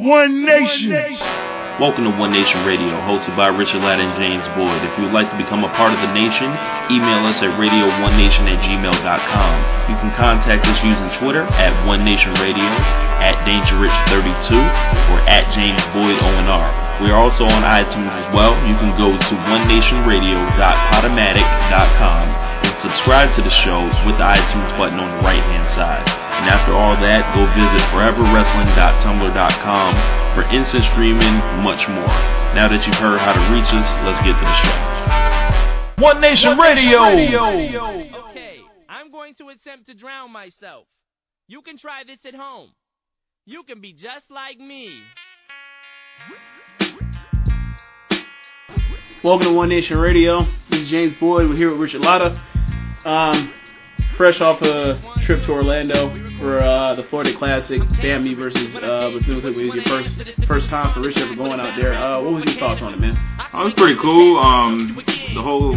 One Nation. Welcome to One Nation Radio, hosted by Richard Ladd and James Boyd. If you would like to become a part of the nation, email us at radioonenation at gmail.com. You can contact us using Twitter at One Nation Radio, at DangerRich32, or at James Boyd ONR. We are also on iTunes as well. You can go to onenationradio.podomatic.com and subscribe to the show with the iTunes button on the right hand side. And after all that, go visit foreverwrestling.tumblr.com for instant streaming, much more. Now that you've heard how to reach us, let's get to the show. One Nation Radio. Okay, I'm going to attempt to drown myself. You can try this at home. You can be just like me. Welcome to One Nation Radio. This is James Boyd. We're here with Richard Latta. Um, fresh off a trip to Orlando for uh, the Florida Classic, Bambi versus uh, Bethune Cookman. Was your first first time for Richard ever going out there. Uh, what was your thoughts on it, man? It was pretty cool. Um, the whole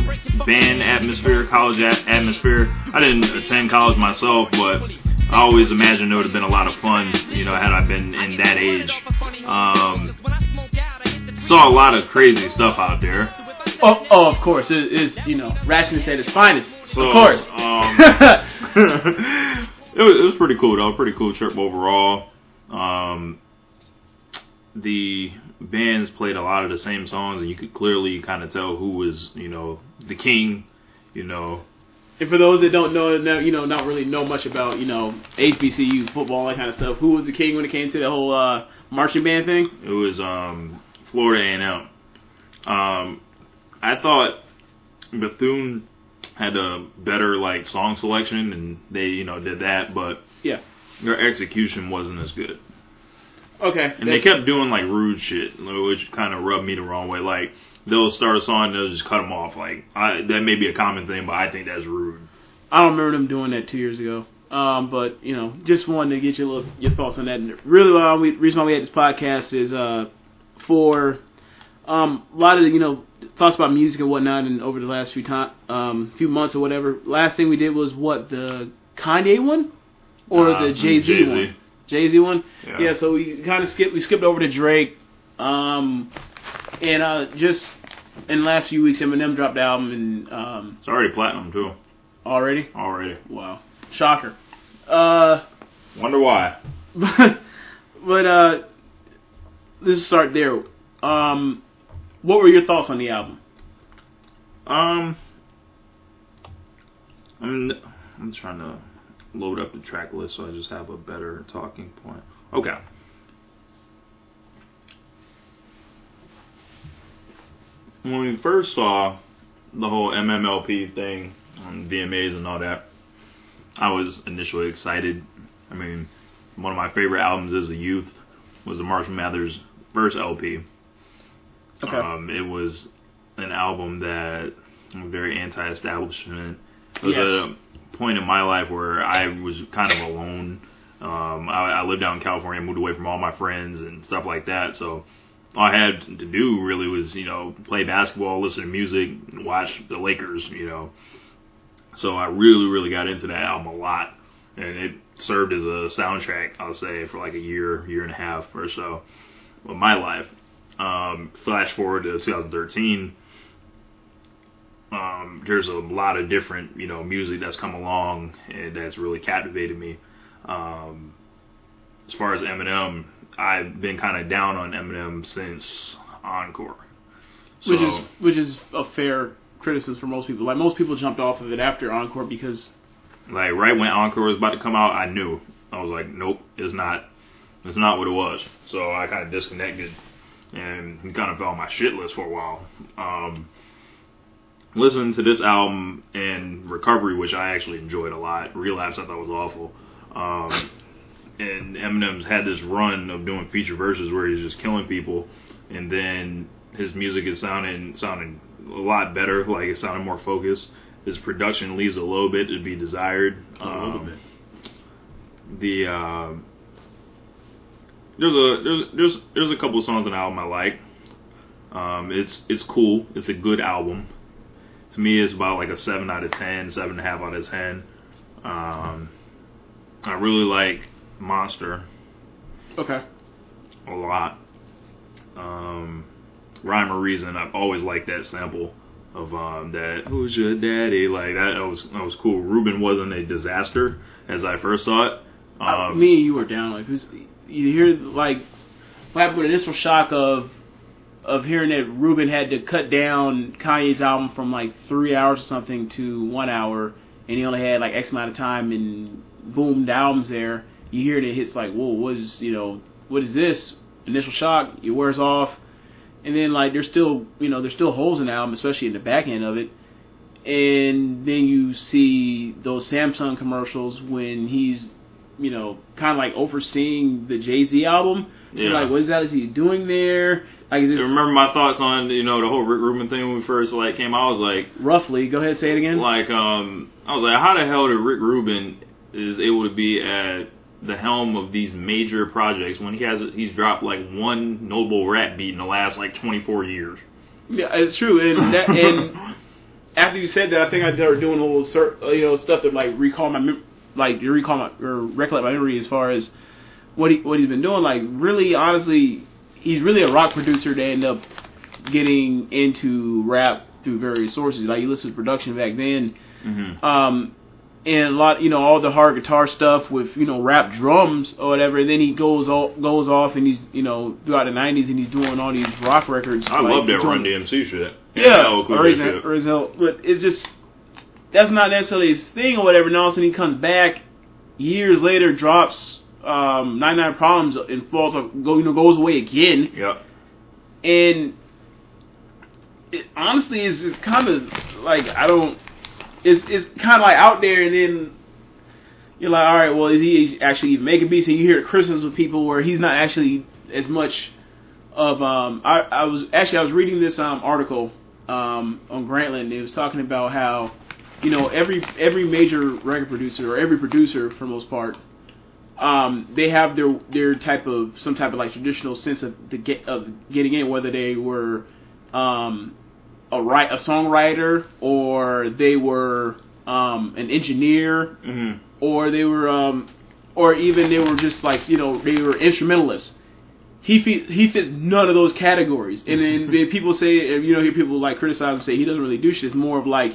band atmosphere, college at- atmosphere. I didn't attend college myself, but I always imagined it would have been a lot of fun, you know, had I been in that age. Um, saw a lot of crazy stuff out there. Oh, oh of course. It is, you know, Ratchet at its finest. So, of course. Um, it, was, it was pretty cool, though. Pretty cool trip overall. Um, the bands played a lot of the same songs, and you could clearly kind of tell who was, you know, the king. You know, and for those that don't know, know, you know, not really know much about, you know, HBCU football, that kind of stuff. Who was the king when it came to the whole uh, marching band thing? it was um, Florida A&M. Um, I thought Bethune had a better like song selection, and they, you know, did that, but Yeah. their execution wasn't as good. Okay. And they kept doing like rude shit, which kind of rubbed me the wrong way. Like they'll start a song, and they'll just cut them off. Like I, that may be a common thing, but I think that's rude. I don't remember them doing that two years ago. Um, but you know, just wanted to get your little, your thoughts on that. And really, why we reason why we had this podcast is uh, for um, a lot of the, you know thoughts about music and whatnot. And over the last few time, um, few months or whatever, last thing we did was what the Kanye one or Uh, the Jay Z one. Jay Z one. Yeah. Yeah. So we kind of skipped. We skipped over to Drake. Um, and uh, just in the last few weeks, Eminem dropped the album and um, It's already platinum too. already. Already. Wow. Shocker. Uh, Wonder why. but, but uh, let's start there. Um, what were your thoughts on the album? Um, I'm I'm trying to load up the track list so I just have a better talking point. Okay. When we first saw the whole MMLP thing on VMAs and all that, I was initially excited. I mean, one of my favorite albums as a youth was the Marshall Mathers first LP. Okay. Um, it was an album that I'm very anti-establishment. It was Yes. a point in my life where I was kind of alone. Um, I, I lived out in California, moved away from all my friends and stuff like that. So all I had to do really was, you know, play basketball, listen to music, watch the Lakers, you know. So I really, really got into that album a lot, and it served as a soundtrack, I'll say, for like a year, year and a half or so of my life. Um, flash forward to 2013. Um, there's a lot of different, you know, music that's come along and that's really captivated me. Um, as far as Eminem, I've been kind of down on Eminem since Encore. which is which is a fair criticism for most people. Like most people jumped off of it after Encore because Like right when Encore was about to come out, I knew. I was like, nope, it's not. It's not what it was. So I kind of disconnected and kind of fell on my shit list for a while. Um, listening to this album and Recovery, which I actually enjoyed a lot. Relapse, I thought was awful. Um, and Eminem's had this run of doing feature verses where he's just killing people, and then his music is sounding sounding a lot better. Like it sounded more focused. His production leaves a little bit to be desired. A little Um, bit. The uh, there's a there's there's there's a couple of songs on the album I like. Um, it's it's cool. It's a good album. To me, it's about like a seven out of ten, seven and a half out of ten. Um, I really like Monster. okay, a lot. Um, Rhyme or Reason, I've always liked that sample of um, that Who's Your Daddy? Like that, that was that was cool. Rubin wasn't a disaster as I first saw it. Um, Me and you were down like who's you hear like what happened with initial shock of of hearing that Rubin had to cut down Kanye's album from like three hours or something to one hour, and he only had like X amount of time, and boom, the album's there. You hear that it hits like, whoa, what is you know, what is this? Initial shock, it wears off, and then like there's still you know there's still holes in the album, especially in the back end of it. And then you see those Samsung commercials when he's you know, kind of like overseeing the Jay Z album. You're Yeah. like, what exactly is he doing there? Like, is I this remember my thoughts on you know the whole Rick Rubin thing when we first like came out. I was like, roughly? Go ahead, say it again. like um, I was like, how the hell did Rick Rubin is able to be at the helm of these major projects when he has he's dropped like one notable rap beat in the last like 24 years. Yeah, it's true. And that, and after you said that, I think I started doing a little, uh, you know, stuff to like recall my, mem- like to recall my or recollect my memory as far as what he what he's been doing. Like, really, honestly, he's really a rock producer that end up getting into rap through various sources. Like, you listen to production back then. Mm-hmm. um, and a lot, you know, all the hard guitar stuff with you know rap drums or whatever. And then he goes o- goes off and he's you know throughout the '90s and he's doing all these rock records. I like, love that doing- Run DMC shit. Yeah, cool or shit. or but it's just that's not necessarily his thing or whatever. And all of a sudden he comes back years later, drops um, 99 Problems and falls off, go you know goes away again Yep. and it honestly is it's kind of like I don't. It's it's kind of like out there, and then you're like, all right, well, is he actually even making beats? And you hear criticisms with people where he's not actually as much of. Um, I I was actually I was reading this um article um on Grantland. And it was talking about how you know every every major record producer or every producer for the most part um, they have their their type of some type of like traditional sense of the get of getting in, whether they were um, a write a songwriter or they were um, an engineer Mm-hmm. or they were um, or even they were just like you know they were instrumentalists. He fe- he fits none of those categories, and then then people say you know hear people like criticize him say he doesn't really do shit. It's more of like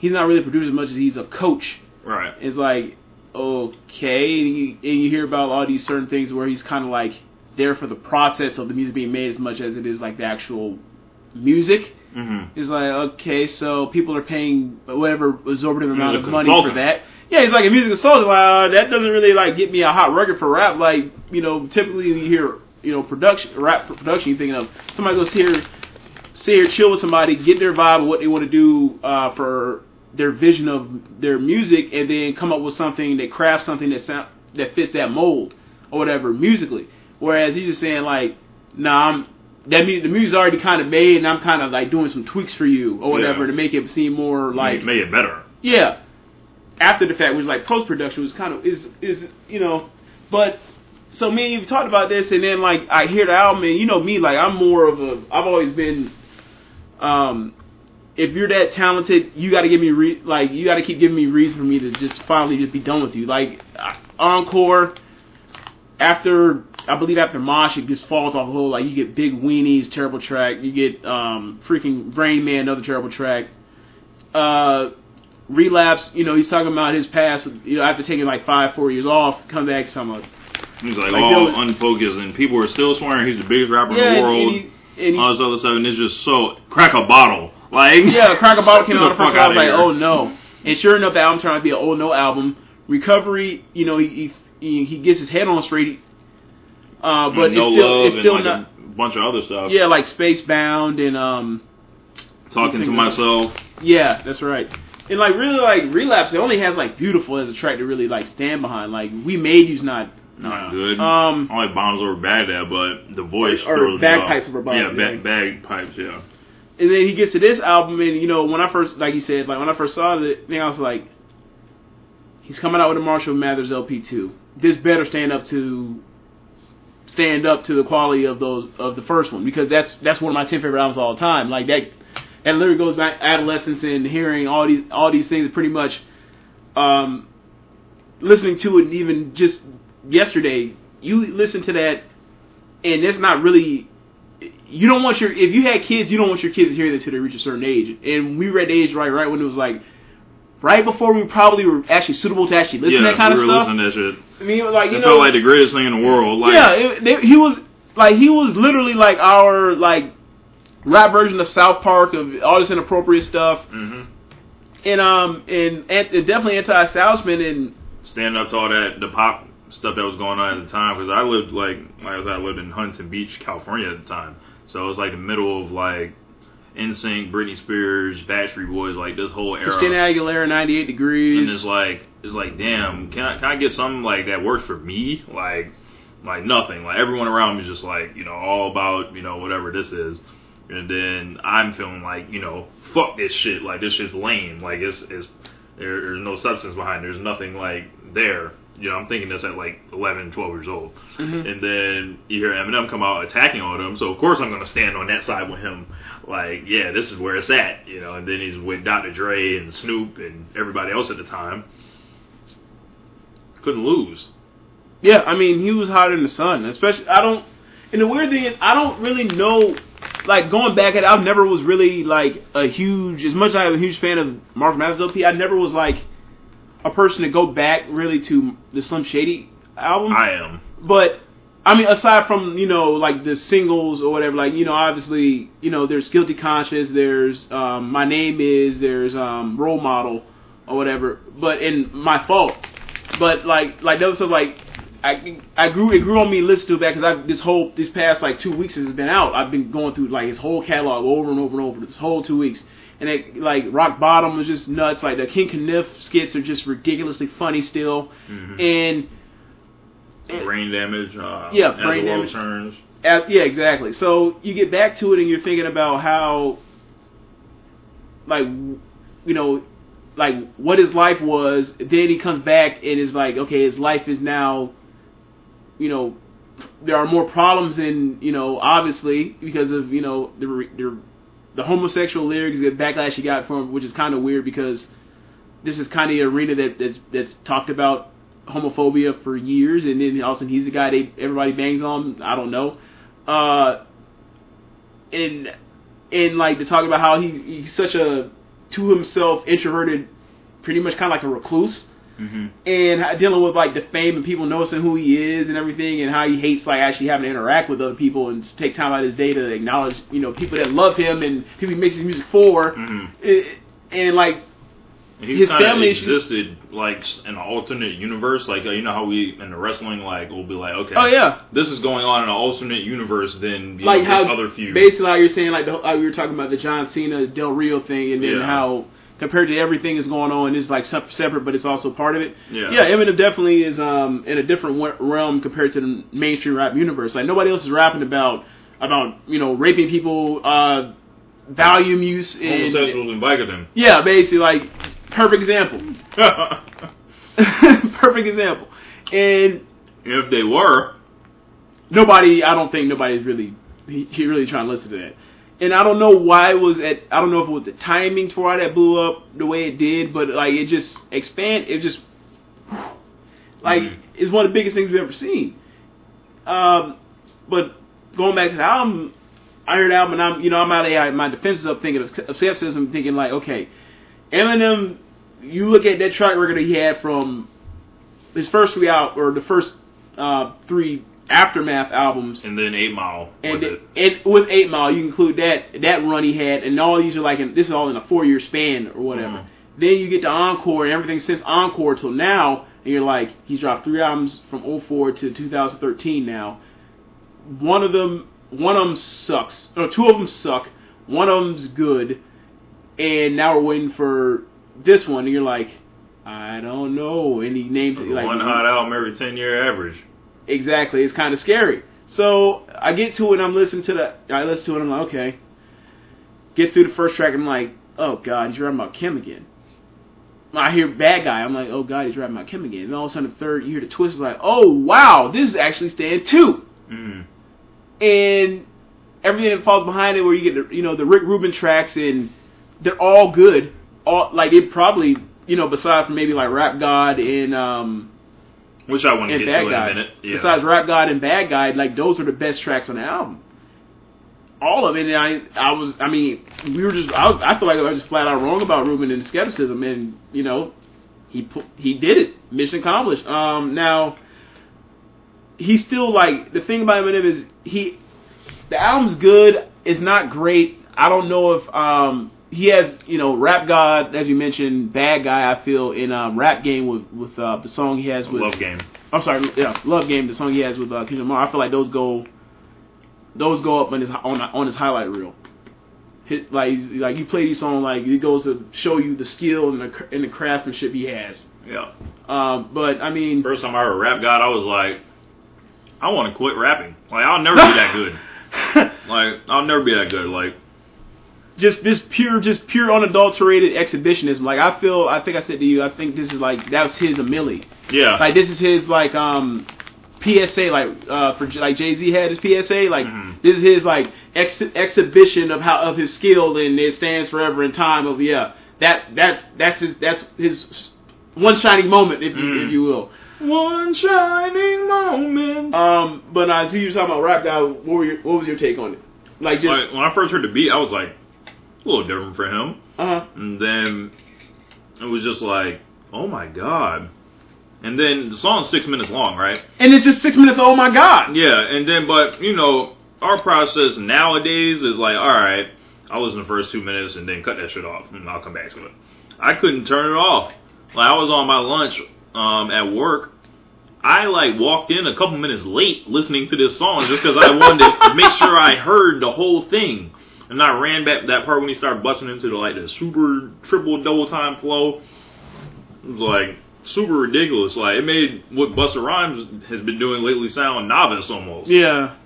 he's not really producing as much as he's a coach Right. it's like okay, and you, and you hear about all these certain things where he's kind of like there for the process of the music being made as much as it is like the actual music. Mm-hmm. It's like okay, so people are paying whatever exorbitant amount Music of money consultant. for that. Yeah, he's like a music consultant. Like, uh, that doesn't really like get me a hot record for rap. Like you know, typically you hear you know production rap for production. You're thinking of somebody goes here, sit here, chill with somebody, get their vibe of what they want to do uh, for their vision of their music, and then come up with something that craft something that sound that fits that mold or whatever musically. Whereas he's just saying like, nah, I'm that mu- the music's already kind of made, and I'm kind of like doing some tweaks for you or whatever Yeah. to make it seem more like Like, made it better. yeah. After the fact, which like post production was kind of is is you know, but so me and you talked about this, and then like I hear the album, and you know me, like I'm more of a I've always been, um, if you're that talented, you got to give me re- like you got to keep giving me reason for me to just finally just be done with you. Like uh, encore, after I believe after Mosh, it just falls off a whole. Like you get Big Weenies, terrible track. You get um freaking Rain Man, another terrible track. Uh, relapse. You know, he's talking about his past. You know, after taking like five, four years off, come back. Some of He's like, Like, all yo- unfocused, and people are still swearing he's the biggest rapper yeah, in the and, world. and, he, and all this other stuff, and it's just so crack a bottle. Like yeah, Crack a Bottle came out the the first. I was like, here. oh no. And sure enough, the album turned out to be an oh no album. Recovery, you know, he he, he gets his head on straight. Uh, but no it's still love it's still and like not. a bunch of other stuff. Yeah, like Space Bound and um. talking to myself. Yeah, that's right. And like really like relapse, it only has like beautiful as a track to really like stand behind. Like we made you's not Not good. Um, I like bombs over Baghdad, but the voice Or throws bagpipes over Baghdad, Yeah, yeah. ba- bagpipes. Yeah. and then he gets to this album, and you know when I first like you said like when I first saw the thing, I was like, he's coming out with a Marshall Mathers LP two. This better stand up to stand up to the quality of those of the first one because that's that's one of my ten favorite albums of all time. Like that, that literally goes back adolescence and hearing all these all these things. Pretty much, um, listening to it and even just yesterday. You listen to that and it's not really. You don't want your if you had kids, you don't want your kids to hear this until they reach a certain age. And we were at the age right, right when it was like, right before we probably were actually suitable to actually listen yeah, to that kind we of were stuff. listening to that shit. I mean, like you it know, felt like the greatest thing in the world. Like, yeah, it, they, he was like he was literally like our like rap version of South Park of all this inappropriate stuff, hmm and um and, and definitely anti-establishment and stand up to all that the pop stuff that was going on at the time because I lived like like I said I lived in Huntington Beach, California at the time, so it was like the middle of like NSYNC, Britney Spears, Backstreet Boys, like this whole era. Christina Aguilera, 98 degrees. and it's like it's like damn, can I can I get something like that works for me? Like like nothing. Like everyone around me is just like you know all about you know whatever this is. And then I'm feeling like, you know, fuck this shit. Like this shit's lame. Like it's it's there, there's no substance behind. it. There's nothing like there. You know, I'm thinking this at like 11, 12 years old. Mhm. And then you hear Eminem come out attacking all of them. So of course I'm gonna stand on that side with him. Like, yeah, this is where it's at. You know. And then he's with Dr. Dre and Snoop and everybody else at the time. Couldn't lose. Yeah, I mean, he was hotter than the sun. Especially, I don't. And the weird thing is, I don't really know. Like going back at, it, I never was really like a huge. As much as I'm a huge fan of Mark Mathers LP, I never was like a person to go back really to the Slim Shady album. I am. But I mean, aside from you know like the singles or whatever, like you know, obviously you know there's Guilty Conscience, there's um, My Name Is, there's um, Role Model or whatever. But in My Fault, but like like those stuff like. I, I grew it grew on me listening to it back because I this whole this past like two weeks has been out. I've been going through like his whole catalog over and over and over this whole two weeks, and it like Rock Bottom was just nuts. Like the Ken Kaniff skits are just ridiculously funny still, Mhm. and brain damage. Uh, Yeah, brain damage. turns. Uh, yeah, exactly. So you get back to it and you're thinking about how, like, you know, like what his life was. Then he comes back and is like, okay, his life is now, you know, there are more problems in, you know, obviously because of you know the the, the homosexual lyrics, the backlash he got from, which is kind of weird because this is kind of the arena that that's that's talked about homophobia for years, and then all of a sudden he's the guy they everybody bangs on. I don't know, uh, and and like to talk about how he he's such a to himself introverted, pretty much kind of like a recluse, hmm and dealing with like the fame and people noticing who he is and everything, and how he hates like actually having to interact with other people and take time out of his day to acknowledge you know people that love him and people he makes his music for, hmm It- and like He His kind of family existed like an alternate universe. Like uh, you know how we in the wrestling like we'll be like, okay, oh yeah. this is going on in an alternate universe than you like know, how this other feud. basically how you're saying like the, how we were talking about the John Cena Del Rio thing, and then Yeah. how compared to everything that's going on, it's like separate, but it's also part of it. Yeah. yeah. Eminem definitely is um in a different realm compared to the mainstream rap universe. Like nobody else is rapping about about you know raping people, uh, Valium use, and homosexuals and Vicodin. yeah, basically like perfect example, perfect example, and if they were, nobody I don't think nobody's really he, he really trying to listen to that. And I don't know why it was at I don't know if it was the timing for why that blew up the way it did, but like it just expand it just like Mhm. it's one of the biggest things we've ever seen. Um but going back to the album I heard the album and I'm you know I'm out of my defenses up thinking of, of skepticism thinking like okay Eminem you look at that track record that he had from his first three out or the first uh, three aftermath albums and then Eight Mile and with it, it. with Eight Mile, you include that that run he had, and all these are like in, this is all in a four year span or whatever. Mhm. Then you get to Encore and everything since Encore till now, and you're like, he's dropped three albums from 04 to 2013 now. One of them, one of them sucks, or two of them suck. One of them's good, and now we're waiting for this one, and you're like, I don't know. any names it like one hot album every ten year average. Exactly. It's kind of scary. So I get to it and I'm listening to the I listen to it and I'm like, okay. Get through the first track and I'm like, oh god, he's rapping about Kim again. I hear bad guy, I'm like, oh god, he's rapping about Kim again. And all of a sudden the third you hear the twist is like, oh wow, this is actually stand two. Mm. And everything that falls behind it where you get the you know, the Rick Rubin tracks and they're all good. All like it probably you know, besides from maybe like Rap God and um Which I want to get Bad to in a minute. Yeah. Besides Rap God and Bad Guy, like those are the best tracks on the album. All of it. And I, I was, I mean, we were just, I was, I feel like I was just flat out wrong about Rubin and skepticism, and you know, he he did it, mission accomplished. Um, now, he's still like the thing about Eminem is he, the album's good. It's not great. I don't know if um he has you know Rap God as you mentioned, Bad Guy. I feel in um, Rap Game with with uh, the song he has with Love game. I'm sorry, yeah, Love Game, the song he has with uh, Kendrick Lamar. I feel like those go, those go up on his on on his highlight reel. Hit, like like you play these songs, like it goes to show you the skill and the and the craftsmanship he has. Yeah. Um, but I mean, First time I heard Rap God, I was like, I want to quit rapping. Like I'll never be that good. Like I'll never be that good. Like just this pure, just pure unadulterated exhibitionism. Like I feel, I think I said to you, I think this is like that was his a milli. yeah. Like this is his like um PSA like uh for like Jay Z had his PSA like Mhm. this is his like ex- exhibition of how of his skill and it stands forever in time of yeah that that's that's his that's his one shining moment if you Mm. if you will. One shining moment. Um, but I see you talking about rap guy. What were your, what was your take on it? Like just Like, when I first heard the beat, I was like, a little different for him. uh huh And then it was just like, oh my god. And then the song's six minutes long, right? and it's just six minutes. Oh my god! Yeah, and then but you know, our process nowadays is like, all right, I'll listen to the first two minutes and then cut that shit off, and I'll come back to it. I couldn't turn it off. Like I was on my lunch um, at work. I like walked in a couple minutes late listening to this song just because I wanted to make sure I heard the whole thing. And I ran back that part when he started busting into the like the super triple double time flow. It was like super ridiculous. Like it made what Busta Rhymes has been doing lately sound novice almost. Yeah,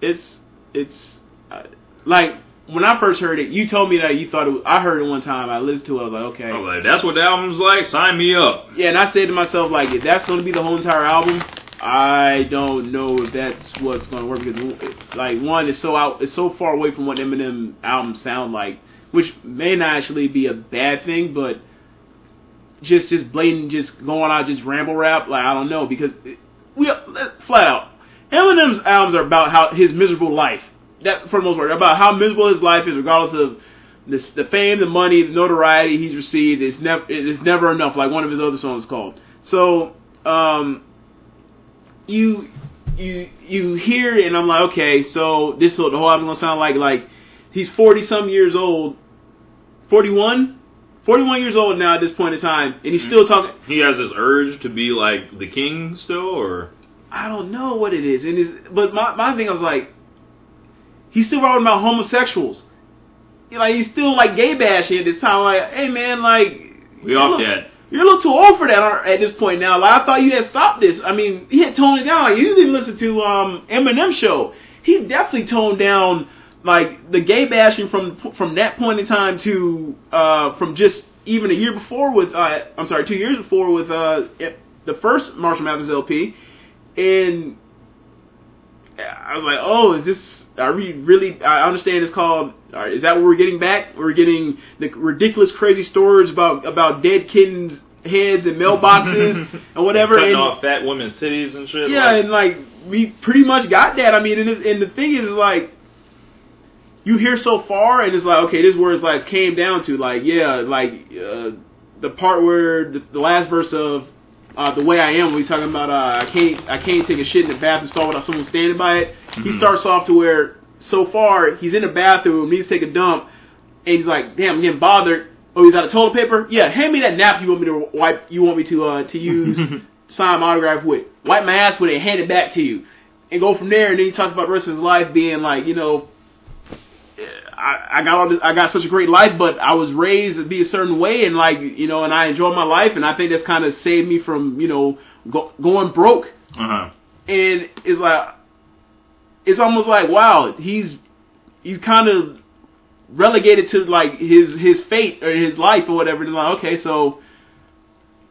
it's it's uh, like when I first heard it, you told me that you thought it was, I heard it one time. I listened to it. I was like, okay, I was like, that's what the album's like. Sign me up. yeah. And I said to myself, like, if that's going to be the whole entire album, I don't know if that's what's going to work because like one is so out, it's so far away from what Eminem albums sound like, which may not actually be a bad thing, but just just blatant, just going out, just ramble rap. Like I don't know because we flat out, Eminem's albums are about how his miserable life. That for the most part, about how miserable his life is, regardless of this, the fame, the money, the notoriety he's received. It's never it's never enough. Like one of his other songs called. So um, you you you hear it, and I'm like, okay, so this is what the whole album's gonna sound like. Like he's forty some years old, 41? 41 years old now at this point in time, and he's mm-hmm. still talking. He has this urge to be like the king still, or I don't know what it is, and is but my my thing was like, he's still writing about homosexuals. Like he's still like gay bashing at this time. Like, hey man, like we off that. You're a little too old for that at this point now. Like I thought you had stopped this. I mean, he had toned it down. Like you didn't listen to um Eminem show. He definitely toned down like the gay bashing from from that point in time to uh from just even a year before with uh I'm sorry two years before with uh the first Marshall Mathers LP and I was like oh is this are we really I understand it's called all right, is that what we're getting back we're getting the ridiculous crazy stories about about dead kittens heads and mailboxes and whatever Cutting and, off fat women's cities and shit. yeah, like- and like we pretty much got that. I mean, and, it's, and the thing is, like, you hear so far, and it's like, okay, this is where it's like it came down to, like, yeah, like uh, the part where the, the last verse of uh, the way I am, when he's talking about uh, I can't I can't take a shit in the bathroom stall without someone standing by it. He Mhm. starts off to where so far he's in the bathroom, needs to take a dump, and he's like, damn, I'm getting bothered. Oh, he's out of toilet paper. Yeah, hand me that nap you want me to wipe. You want me to uh, to use sign my autograph with. Wipe my ass with it, hand it back to you, and go from there. And then he talks about the rest of his life being like, you know, I, I got all this, I got such a great life, but I was raised to be a certain way, and like, you know, and I enjoy my life, and I think that's kind of saved me from, you know, go, going broke. uh-huh. And it's like, it's almost like, wow, he's he's kind of relegated to like his his fate or his life or whatever. And like, okay, so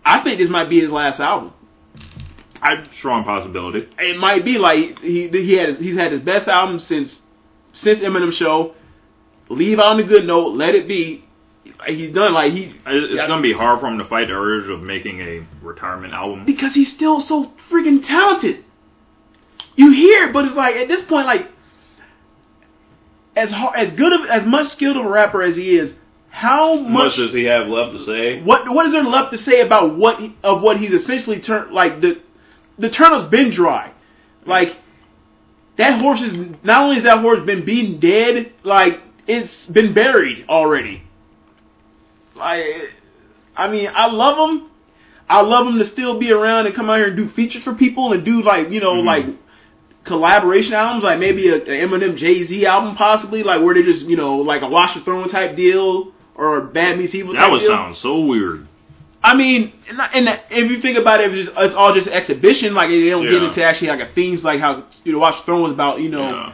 I think this might be his last album. I strong possibility. It might be like he he had he's had his best album since since Eminem Show. Leave on a good note, let it be, he's done like he It's Yeah. gonna be hard for him to fight the urge of making a retirement album. because he's still so freaking talented. You hear, it, but it's like at this point, like as hard, as good of as much skilled of a rapper as he is, how Much much does he have left to say? what what is there left to say about what of what he's essentially turned like the the turnip's been dry, like that horse is not only has that horse been beaten dead, like it's been buried already. Like, I mean, I love him. I love him to still be around and come out here and do features for people and do like you know Mhm. like collaboration albums, like maybe a, a Eminem Jay Z album possibly, like where they just you know like a Watch the Throne type deal or Bad Meets Evil That would deal. sound so weird. I mean, and, if you think about it, it's, just, it's all just exhibition. Like they don't get into actually like a themes, like how you know Watch the Throne was about you know Yeah.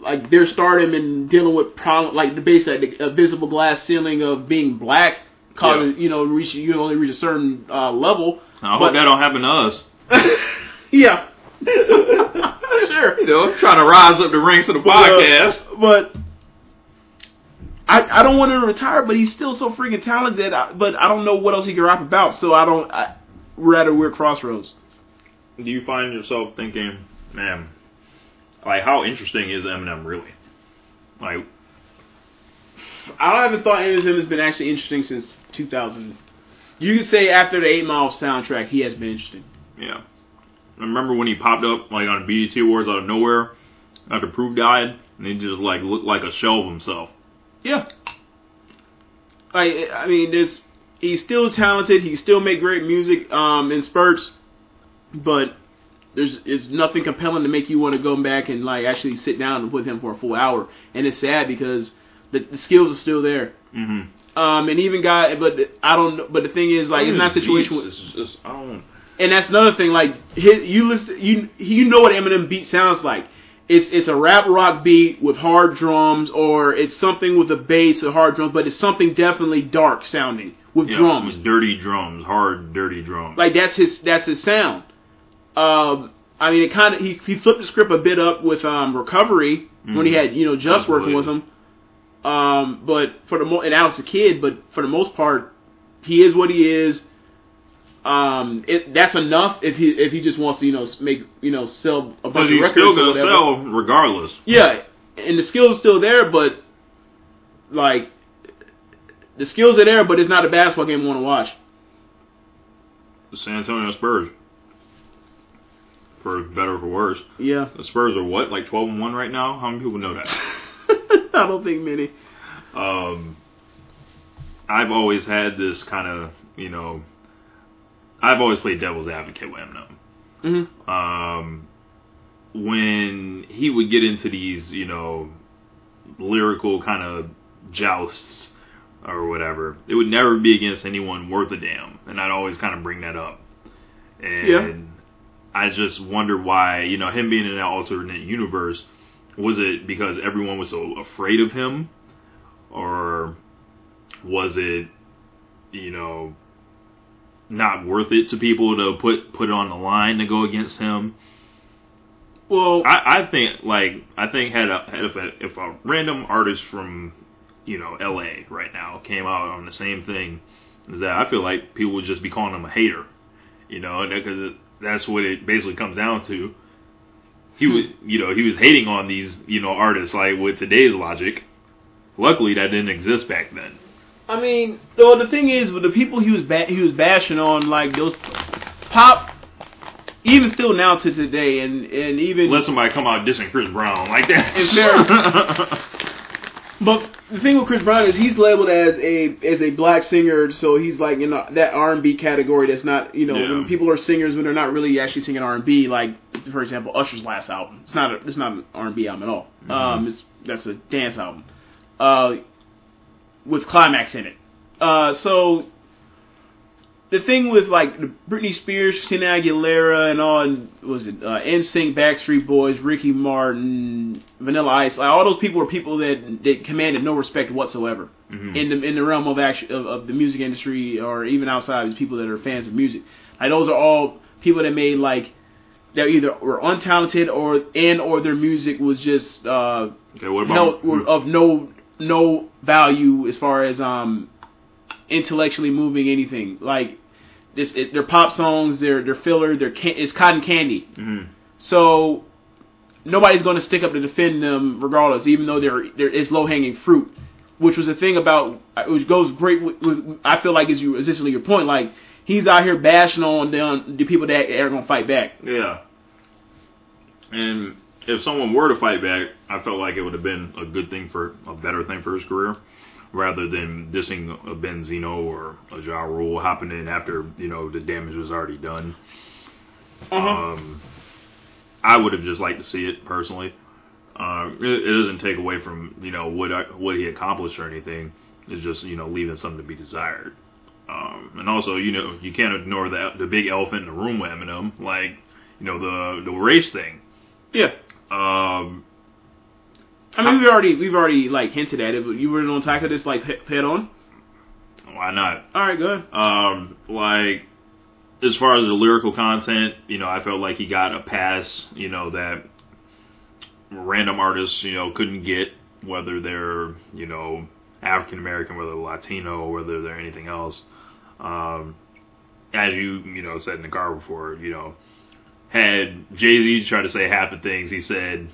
like their stardom and dealing with problem like the base like the visible glass ceiling of being black, causing Yeah. you know reach you only reach a certain uh, level. I hope But- that don't happen to us. yeah, sure. You know, trying to rise up the ranks of the But, uh, podcast. but I I don't want him to retire, but he's still so freaking talented. I, but I don't know what else he can rap about, so I don't. I, we're at a weird crossroads. Do you find yourself thinking, man, like how interesting is Eminem really? Like, I haven't thought Eminem has been actually interesting since 2000. You could say after the Eight Mile soundtrack, he has been interesting. yeah. I remember when he popped up like on the BET Awards out of nowhere after Proof died, and he just like looked like a shell of himself. Yeah. Like I mean, there's he's still talented. He still make great music um, in spurts, but there's it's nothing compelling to make you want to go back and like actually sit down with him for a full hour. And it's sad because the, the skills are still there. Mm-hmm. Um, and even guy, but I don't. But the thing is, like, it's not situation. It's just I don't. and that's another thing. Like, his, you listen, you you know what Eminem beat sounds like. It's it's a rap rock beat with hard drums, or it's something with a bass or hard drums, but it's something definitely dark sounding with Yeah, drums. with dirty drums, hard, dirty drums. Like that's his that's his sound. Um, I mean, it kind of he he flipped the script a bit up with um recovery when he Mhm. had you know just working with him. Um, but for the mo and Alex da Kid, but for the most part, he is what he is. Um, it, that's enough if he if he just wants to you know make you know sell a bunch of he's records still gonna sell regardless. Yeah, and the skills are still there, but like the skills are there, but it's not a basketball game I want to watch. The San Antonio Spurs. For better or for worse. Yeah, The Spurs are what, like twelve and one right now? How many people know that? I don't think many. um, I've always had this kind of, you know, I've always played devil's advocate with Eminem. hmm Um, when he would get into these, you know, lyrical kind of jousts or whatever, it would never be against anyone worth a damn, and I'd always kind of bring that up. And Yeah. I just wonder why, you know, him being in that alternate universe, was it because everyone was so afraid of him, or was it, you know, not worth it to people to put put it on the line to go against him? Well, I, I think like I think had a had if a if a random artist from you know L.A. right now came out on the same thing is that, I feel like people would just be calling him a hater, you know, because that's what it basically comes down to. He hmm. was you know he was hating on these you know artists like with today's logic. Luckily, that didn't exist back then. I mean, though the thing is, with the people he was ba- he was bashing on, like those pop, even still now to today, and and even Let somebody come out dissing Chris Brown like that. But the thing with Chris Brown is he's labeled as a as a black singer, so he's like in the, that R and B category. That's not you know Yeah. when people are singers when they're not really actually singing R and B. Like for example, Usher's last album. It's not a, it's not an R and B album at all. Um, it's, that's a dance album. Uh, with climax in it. Uh, so the thing with like the Britney Spears, Christina Aguilera, and all, and was it uh, NSYNC, Backstreet Boys, Ricky Martin, Vanilla Ice, like all those people were people that that commanded no respect whatsoever Mhm. in the in the realm of action of, of the music industry or even outside of people that are fans of music. Like those are all people that made like that either were untalented or and or their music was just uh, okay, what about of no no value as far as um intellectually moving anything. Like this, it, they're pop songs, they're they're filler, they're can, it's cotton candy. Mhm. So nobody's going to stick up to defend them regardless, even though they're, they're it's low hanging fruit. Which was the thing about which goes great with, with I feel like is you essentially your point. Like he's out here bashing on the, on the people that are going to fight back. Yeah. And if someone were to fight back, I felt like it would have been a good thing for a better thing for his career, rather than dissing a Benzino or a Ja Rule hopping in after you know the damage was already done. Um, I would have just liked to see it personally. Uh, it, it doesn't take away from you know what I, what he accomplished or anything. It's just you know leaving something to be desired. Um, and also, you know, you can't ignore the the big elephant in the room with Eminem, like you know the the race thing. Yeah. Um, I mean, we've already we've already like hinted at it, but you were on tackle this like head on. why not? All right, go ahead. Um, like as far as the lyrical content, you know, I felt like he got a pass, you know, that random artists, you know, couldn't get, whether they're, you know, African American, whether they're Latino, whether they're anything else. Um, as you, you know, said in the car before, you know, had Jay Z tried to say half the things he said.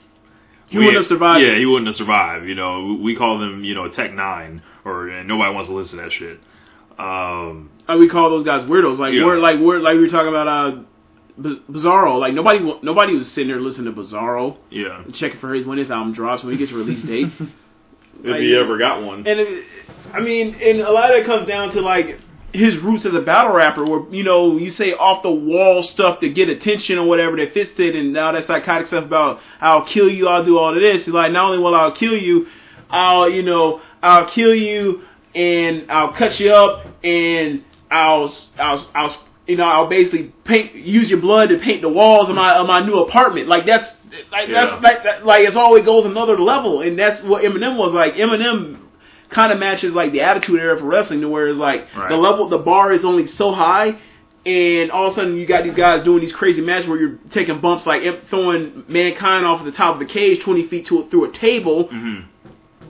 He wouldn't have survived. Yeah, he wouldn't have survived. You know, we call them, you know, Tech N9ne, or and nobody wants to listen to that shit. Um, we call those guys weirdos. Like Yeah. we're like we're like we were talking about uh, B- Bizarro. Like nobody nobody was sitting there listening to Bizarro, yeah. checking for his when his album drops when he gets a release date. If Like- he ever got one. And it, I mean, and a lot of it comes down to like his roots as a battle rapper, where you know you say off the wall stuff to get attention or whatever that fits it, and now that psychotic stuff about I'll kill you, I'll do all of this. He's like not only will I kill you, I'll you know I'll kill you and I'll cut you up and I'll I'll I'll you know I'll basically paint use your blood to paint the walls of my of my new apartment. Like that's like Yeah. that's like that, like it's always goes another level, and that's what Eminem was like. Eminem kind of matches like the attitude era for wrestling, to where it's like Right. the level, the bar is only so high, and all of a sudden you got these guys doing these crazy matches where you're taking bumps like throwing mankind off the top of a cage twenty feet to through a table. Mhm.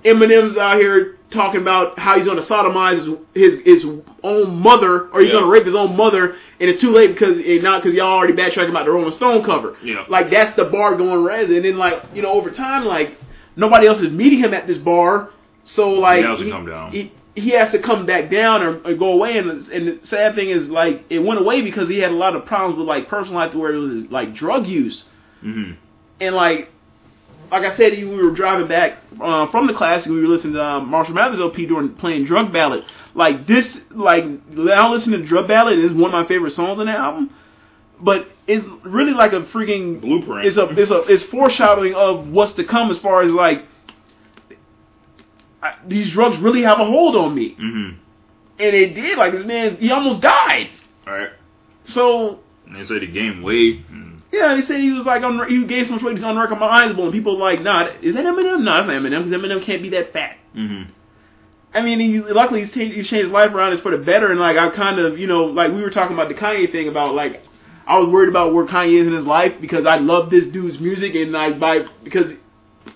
Eminem's out here talking about how he's going to sodomize his, his his own mother, or he's Yeah. going to rape his own mother, and it's too late because not because y'all already backtracking about the Rolling Stone cover. Yeah. Like that's the bar going red, and then like you know over time like nobody else is meeting him at this bar, so like He has to come down. He, he has to come back down or, or go away, and and the sad thing is like it went away because he had a lot of problems with like personal life where it was like drug use Mhm. and like like I said, we were driving back uh, from the classic. And we were listening to um, Marshall Mathers LP during playing Drug Ballad. Like this, like now listening to Drug Ballad is one of my favorite songs on the album. But it's really like a freaking Blueprint. It's a it's a it's foreshadowing of what's to come as far as like I, these drugs really have a hold on me, Mhm. and it did. Like this man, he almost died. All right. So And they say the game weight. And Yeah, they said he was like on. He gained so much weight, he's unrecognizable, and people like, "Nah, is that Eminem? No, that's not Eminem because Eminem can't be that fat." Mhm. I mean, he luckily he's, ta- he's changed his life around. It's for the better, and like I kind of, you know, like we were talking about the Kanye thing about like I was worried about where Kanye is in his life because I love this dude's music, and like by because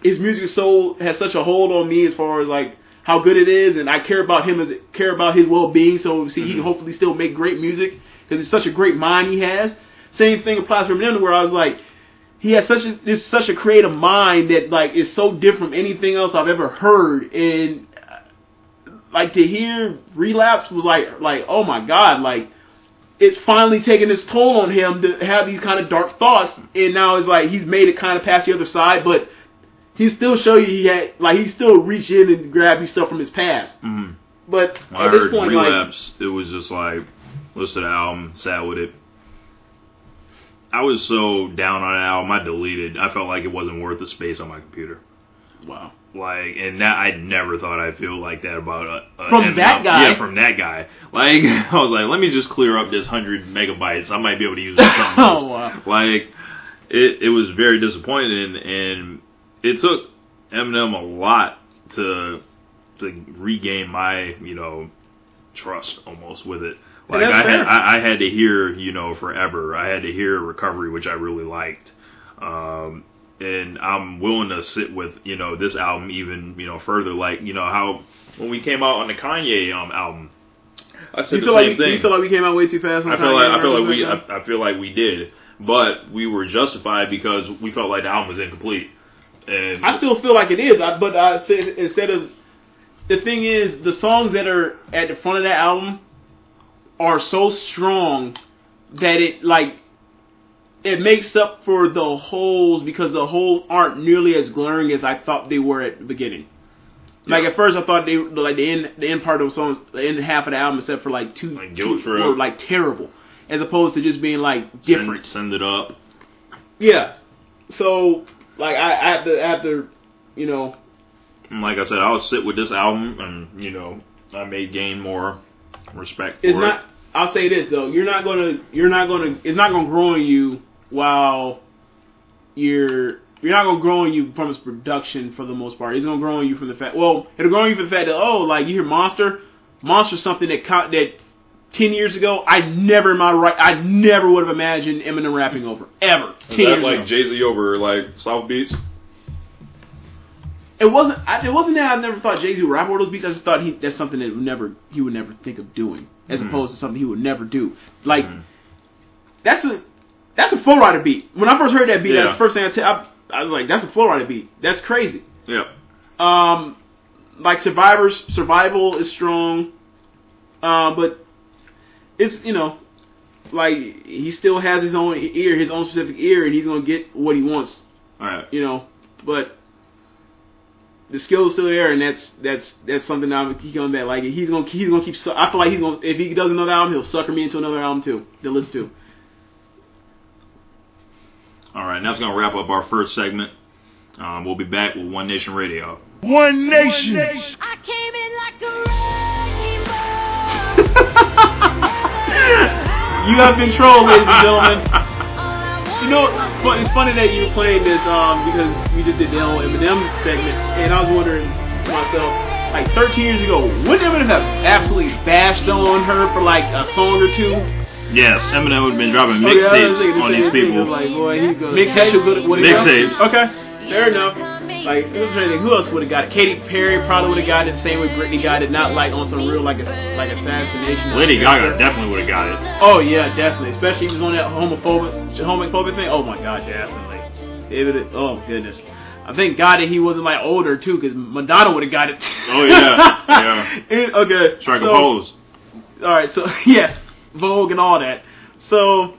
his music is so has such a hold on me as far as like how good it is, and I care about him as care about his well being. So see, he can hopefully still make great music because it's such a great mind he has. Same thing applies for Eminem, where I was like, he has such a this such a creative mind that like is so different from anything else I've ever heard, and uh, like to hear relapse was like like oh my god, like it's finally taking its toll on him to have these kind of dark thoughts, and now it's like he's made it kind of past the other side, but he still show you he had like he still reach in and grab these stuff from his past, Mhm. but When I at this heard point like relapse, it was just like listen to the album, sat with it. I was so down on the album, I deleted. I felt like it wasn't worth the space on my computer. wow. Like, and that I never thought I'd feel like that about a, a From Eminem. that guy? Yeah, from that guy. Like, I was like, let me just clear up this hundred megabytes. I might be able to use it something else. Oh, wow. Like, it it was very disappointing, and it took Eminem a lot to to regain my you know trust almost with it. Like I had. I, I had to hear you know forever. I had to hear recovery, which I really liked. Um, and I'm willing to sit with you know this album even you know further. Like you know how when we came out on the Kanye um album, I said you the feel same like we, thing. you feel like we came out way too fast? on I feel like I feel like we? I, I feel like we did, but we were justified because we felt like the album was incomplete. And I still feel like it is, I, but I said instead of the thing is the songs that are at the front of that album are so strong that it like it makes up for the holes because the holes aren't nearly as glaring as I thought they were at the beginning. Like Yeah. at first, I thought they like the end the end part of the songs, the end half of the album, except for like two, Like two were like terrible, as opposed to just being like different. Send, send it up. Yeah. So like I, after have to I have to you know like I said, I'll sit with this album, and you know, I may gain more respect for it's it. not. I'll say this though, you're not gonna you're not gonna it's not gonna grow on you while you're you're not gonna grow on you from its production for the most part. It's gonna grow on you from the fact well it'll grow on you from the fact that oh like you hear Monster Monster's something that co- that ten years ago I never in my right I never would have imagined Eminem rapping over ever Is ten that years like. Jay Z over like South Beats? It wasn't. I, it wasn't that I never thought Jay Z would rap over those beats. I just thought he that's something that would never he would never think of doing, as Mhm. opposed to something he would never do. Like Mhm. that's a that's a Flo Rida beat. When I first heard that beat, Yeah. that's the first thing I t- I, I was like, that's a Flo Rida beat. That's crazy. Yeah. Um, like Survivors, Survival is strong, uh, but it's you know, like he still has his own ear, his own specific ear, and he's gonna get what he wants All right. you know, but the skill is still there, and that's that's that's something that I'm gonna keep coming back. Like he's gonna he's gonna keep. I feel like he's gonna if he does another album, he'll sucker me into another album too to listen to. All right. Now it's gonna wrap up our first segment. Um, we'll be back with One Nation Radio. One Nation. I came You have been trolled, ladies and gentlemen. You know, but it's funny that you played this um because we just did the whole Eminem segment, and I was wondering to myself, like 13 years ago, wouldn't Eminem have absolutely bashed on her for like a song or two? Yes, Eminem would have been dropping Oh, yeah, I was thinking mixtapes on these people. I'm Like, boy, mixtapes would would Mixtapes. Okay, fair enough. Like, who else would have got it? Katy Perry probably would have got it. Same way Britney got it, not like on some real like a like assassination. Lady Gaga definitely would have got it. Oh yeah, definitely. Especially if he was on that homophobic homophobic thing. Oh my god, definitely. It would. Oh goodness. I thank God that he wasn't like older too, because Madonna would have got it. Oh, yeah, yeah. It- okay. Strike so, a pose. All right. So yes, Vogue and all that. So,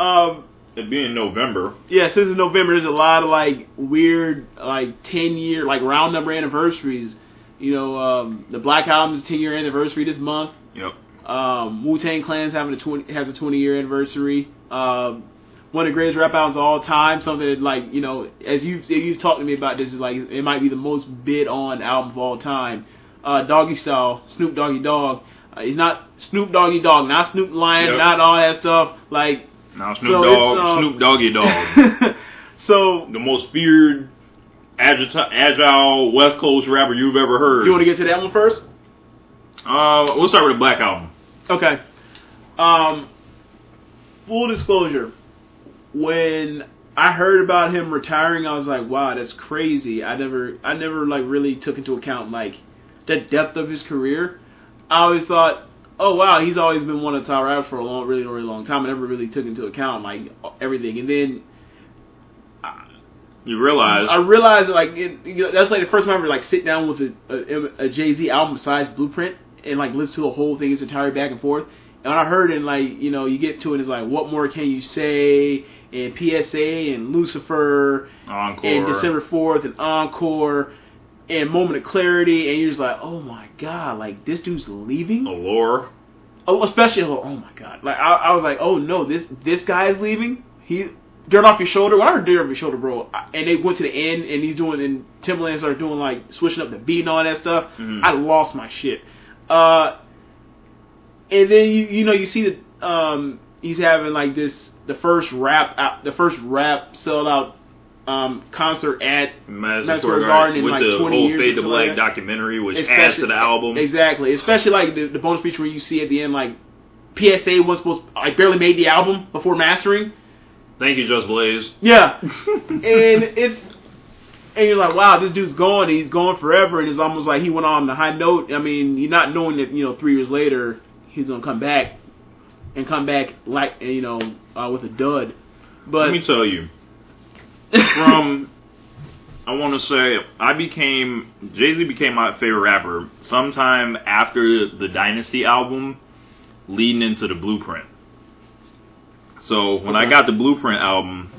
um, It being November. yeah, since it's November, there's a lot of like weird, like ten year, like round number anniversaries. You know, um, the Black Album's ten year anniversary this month. Yep. Um, Wu Tang Clan's having a twenty has a twenty year anniversary. Um, one of the greatest rap albums of all time. Something that like you know, as you you've talked to me about this is like it might be the most bid on album of all time. Uh, Doggy Style, Snoop Doggy Dogg. Uh, he's not Snoop Doggy Dogg, not Snoop Lion, Yep. not all that stuff. Like Now Snoop So Dogg, um, Snoop Doggy Dogg, so the most feared, agile, agile West Coast rapper you've ever heard. you want to get to that one first? Uh, we'll start with the Black Album. Okay. Um, full disclosure, when I heard about him retiring, I was like, "Wow, that's crazy." I never, I never like really took into account like the depth of his career. I always thought, "Oh wow, he's always been one of the top rappers for a long, really, really long time." I never really took into account like everything, and then You realize I realized that, like it, you know, that's like the first time I ever like sit down with a, a, a Jay Z album besides Blueprint and like listen to the whole thing its entirety back and forth. And I heard it, and like you know, you get to it, it's like, what more can you say? And PSA and Lucifer Encore. and December fourth and Encore and Moment of Clarity, and you're just like, oh my god, like this dude's leaving. Allure. Oh, especially oh, oh my god, like I, I was like, oh no, this this guy is leaving. He dirt off your shoulder. When I heard dirt off your shoulder, bro, and they went to the end, and he's doing, and Timbaland started doing like switching up the beat and all that stuff. Mhm. I lost my shit. Uh, and then you you know you see that um he's having like this the first rap out, the first rap sold out um concert at Madison Square Garden in with like the 20 whole years Fade to Black like documentary, which adds Especially- to the album. Exactly, especially like the, the bonus feature where you see at the end like PSA was supposed like barely made the album before mastering. Thank you, Just Blaze. Yeah, and it's and you're like, wow, this dude's gone. And he's gone forever, and it's almost like he went on the high note. I mean, you're not knowing that you know three years later he's gonna come back and come back like you know uh, with a dud. But Let me tell you, from I want to say I became Jay Z became my favorite rapper sometime after the Dynasty album, leading into the Blueprint. So when I got the Blueprint album,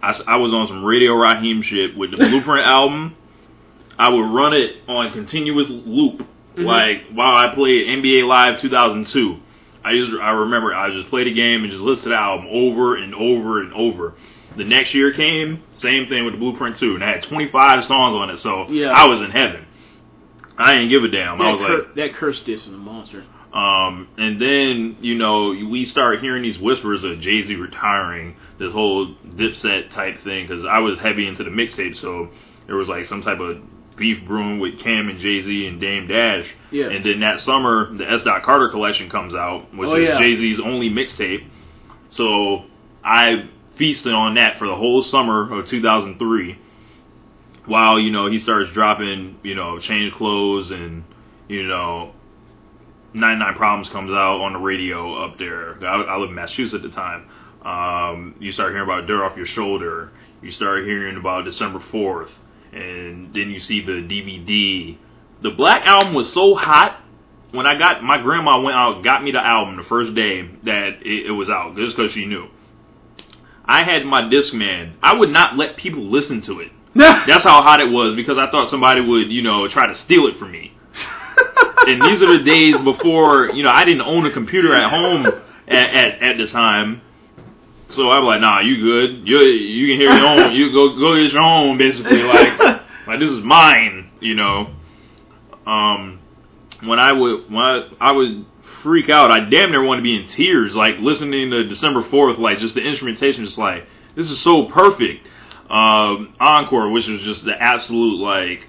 I was on some Radio Raheem shit with the Blueprint album. I would run it on continuous loop, mm-hmm. like while I played NBA Live 2002. I used I remember I just played a game and just listened to the album over and over and over. The next year came, same thing with the Blueprint 2, and I had 25 songs on it, so Yeah. I was in heaven. I didn't give a damn. I was cur- like, that curse disc is a monster. um, and then you know we start hearing these whispers of Jay Z retiring, this whole Dipset type thing. Because I was heavy into the mixtape, so there was like some type of beef brewing with Cam and Jay Z and Dame Dash. Yeah. And then that summer, the S. Dot Carter collection comes out, which Oh, is yeah. Jay Z's only mixtape. So I feasted on that for the whole summer of 2003. While you know he starts dropping, you know, change clothes and you know 99 Problems comes out on the radio up there. I, I live in Massachusetts at the time. Um, you start hearing about Dirt Off Your Shoulder. You start hearing about December 4th. And then you see the DVD. The Black Album was so hot. When I got, my grandma went out, got me the album the first day that it, it was out, just because she knew. I had my Discman. I would not let people listen to it. That's how hot it was because I thought somebody would, you know, try to steal it from me and these are the days before you know I didn't own a computer at home at at, at the time. So I'm like, nah, you good? You you can hear your own. You go go get your own, basically. Like like this is mine, you know. Um, when I would when I, I would freak out, I damn near want to be in tears, like listening to December fourth, like just the instrumentation, just like this is so perfect. Um, Encore, which was just the absolute like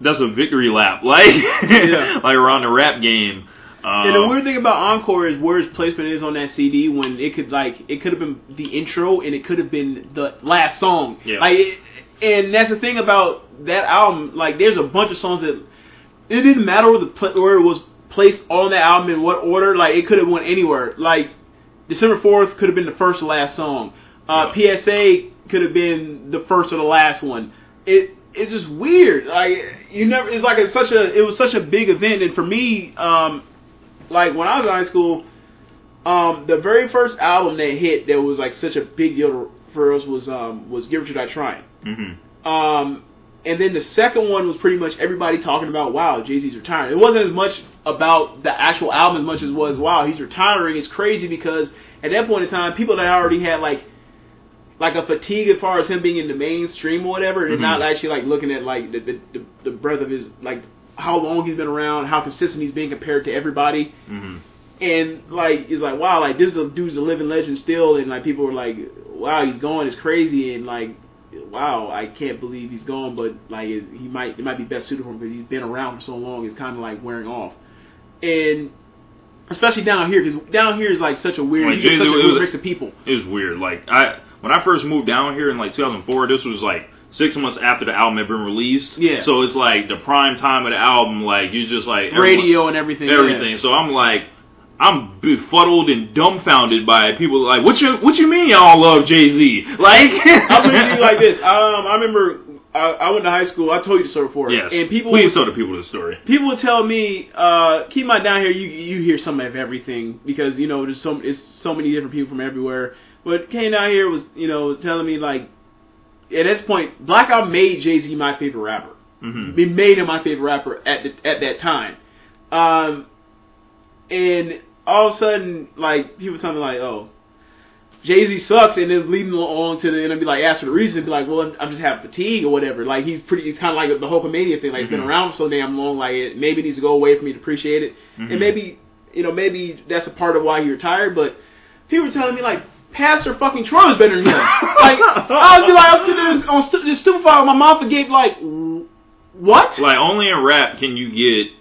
that's a victory lap, like Yeah. like around the rap game. Um, And the weird thing about Encore is where its placement is on that CD when it could like it could have been the intro and it could have been the last song. Yeah. Like, it, and that's the thing about that album. Like, there's a bunch of songs that it didn't matter where the where it was placed on the album in what order. Like, it could have went anywhere. Like, December fourth could have been the first or last song. Uh, PSA could have been the first or the last one. It it's just weird. Like you never. It's like it's such a. It was such a big event, and for me, um, like when I was in high school, um, the very first album that hit that was like such a big deal for us was um was Get Rich or Die Tryin'. mhm. Um, and then the second one was pretty much everybody talking about, wow, Jay Z's retiring. It wasn't as much about the actual album as much as was, wow, he's retiring. It's crazy because at that point in time, people that already had like like a fatigue as far as him being in the mainstream or whatever, and Mhm. not actually like looking at like the, the the the breadth of his like how long he's been around, how consistent he's been compared to everybody Mhm. and like it's like wow like this dude's a living legend still and like people were like wow he's going, it's crazy and like wow I can't believe he's gone but like it, he might it might be best suited for him because he's been around for so long it's kind of like wearing off and especially down here because down here is like such a weird Like, you get Jay-Z such a was- mix of people It was weird. Like I when I first moved down here in like 2004, this was like six months after the album had been released. Yeah. So it's like the prime time of the album. Like you just like everyone- radio and everything yeah. everything. So I'm like, I'm befuddled and dumbfounded by people like, what you what you mean y'all love Jay Z? Like I'm gonna do like this um I remember I, I went to high school I told you the story before Yes. and people please tell the people the story. people would tell me, uh, keep my down here, you you hear some of everything because you know there's so it's so many different people from everywhere. But came down here was you know telling me like, at this point, Blackout made Jay Z my favorite rapper. hmm He made him my favorite rapper at the, at that time. Um, and all of a sudden, like people tell me like, oh. Jay Z sucks, and then leading along to the end and be like, ask for the reason, be like, well, I'm just having fatigue or whatever. Like he's pretty, he's kind of like the Hulkamania thing. Like he's been Mhm. around for so damn long, like it maybe needs to go away for me to appreciate it, Mhm. and maybe you know maybe that's a part of why he retired. But people were telling me like, Pastor fucking Troy is better than him. like I was be like, I was sitting there on stu- this stupefied with my mouth agape, like, what? Like only in rap can you get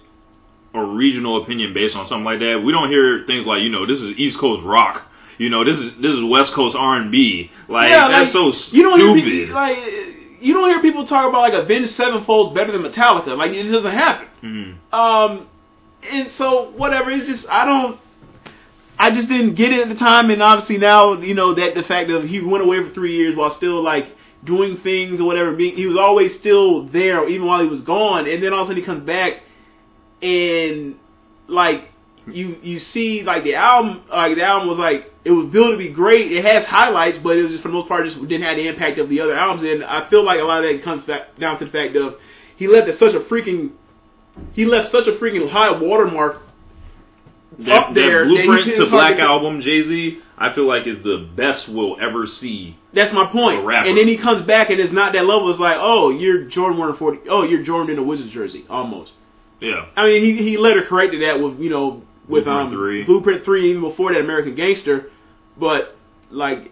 a regional opinion based on something like that. We don't hear things like you know this is East Coast rock. You know this is this is West Coast R and B. Like Yeah, that's like, so you don't stupid. hear people like you don't hear people talk about like Avenged Sevenfold's better than Metallica. Like it just doesn't happen. Mhm. Um, and so whatever. It's just I don't. I just didn't get it at the time, and obviously now you know that the fact of he went away for three years while still like doing things or whatever. Being he was always still there even while he was gone, and then all of a sudden he comes back and like you you see like the album like the album was like it was built to be great. It has highlights, but it was just for the most part just didn't have the impact of the other albums. And I feel like a lot of that comes back down to the fact of he left such a freaking he left such a freaking high watermark That, up there. that that blueprint you- to Black to- Album, Jay Z, I feel like is the best we'll ever see. That's my point. And then he comes back and it's not that level. It's like, oh, you're Jordan wearing forty. Oh, you're Jordan in a Wizards jersey, almost. Yeah. I mean, he he later corrected that with you know with Blueprint um three. Blueprint three even before that American Gangster, but like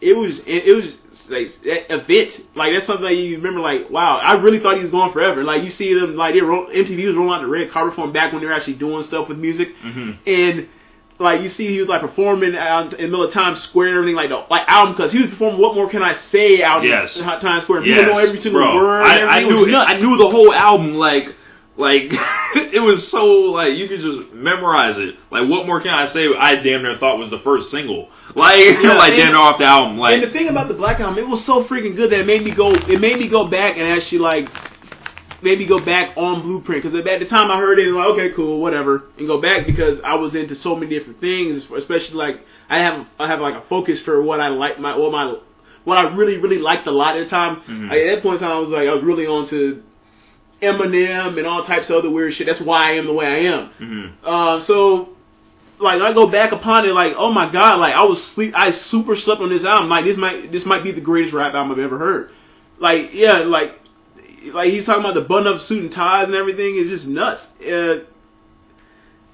it was it, it was like that event like that's something that you remember like wow I really thought he was going forever like you see them like they roll, MTV was rolling out the red carpet for him back when they were actually doing stuff with music hmm and like you see he was like performing out in the middle of Times Square and everything like the like album because he was performing what more can I say out Yes. in Times Square and people know every single bro. word I, I. It knew nuts. I knew the whole album like like it was so like you could just memorize it. Like what more can I say? I damn near thought was the first single. Like Yeah, like damn near off the album. Like and the thing about the Black Album, it was so freaking good that it made me go. It made me go back and actually like made me go back on Blueprint because at the time I heard it, and like okay, cool, whatever, and go back because I was into so many different things, especially like I have I have like a focus for what I like my what my what I really really liked a lot at the time. Mhm. Like, at that point in time, I was like I was really on to Eminem and all types of other weird shit. That's why I am the way I am. Mhm. Uh, so like I go back upon it, like oh my god, like I was sleep, I super slept on this album. Like this might this might be the greatest rap album I've ever heard. Like yeah, like like he's talking about the button up suit and ties and everything. It's just nuts. Uh,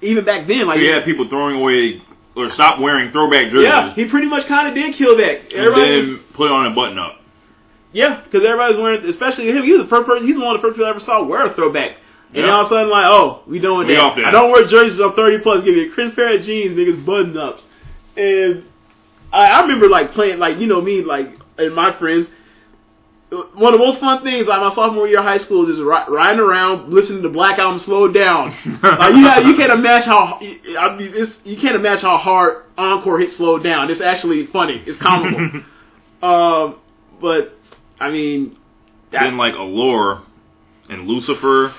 even back then, like you had people throwing away or stop wearing throwback jerseys yeah, he pretty much kind of did kill that. and Everybody was, put on a button up. Yeah, because everybody's wearing, especially him. He was the first person. He's one of the first people I ever saw wear a throwback. And Yeah. all of a sudden, like, oh, we doing We that. I don't wear jerseys on 30 plus. Give me a crisp pair of jeans, niggas button ups. And I, I remember, like, playing, like, you know me, like, and my friends. One of the most fun things, like, my sophomore year of high school is just ri- riding around, listening to Black Album Slow Down. like, you, got- you can't imagine how, I mean, it's, you can't imagine how hard Encore hit Slow Down. It's actually funny. It's comical. um, but, I mean, that, then like Allure and Lucifer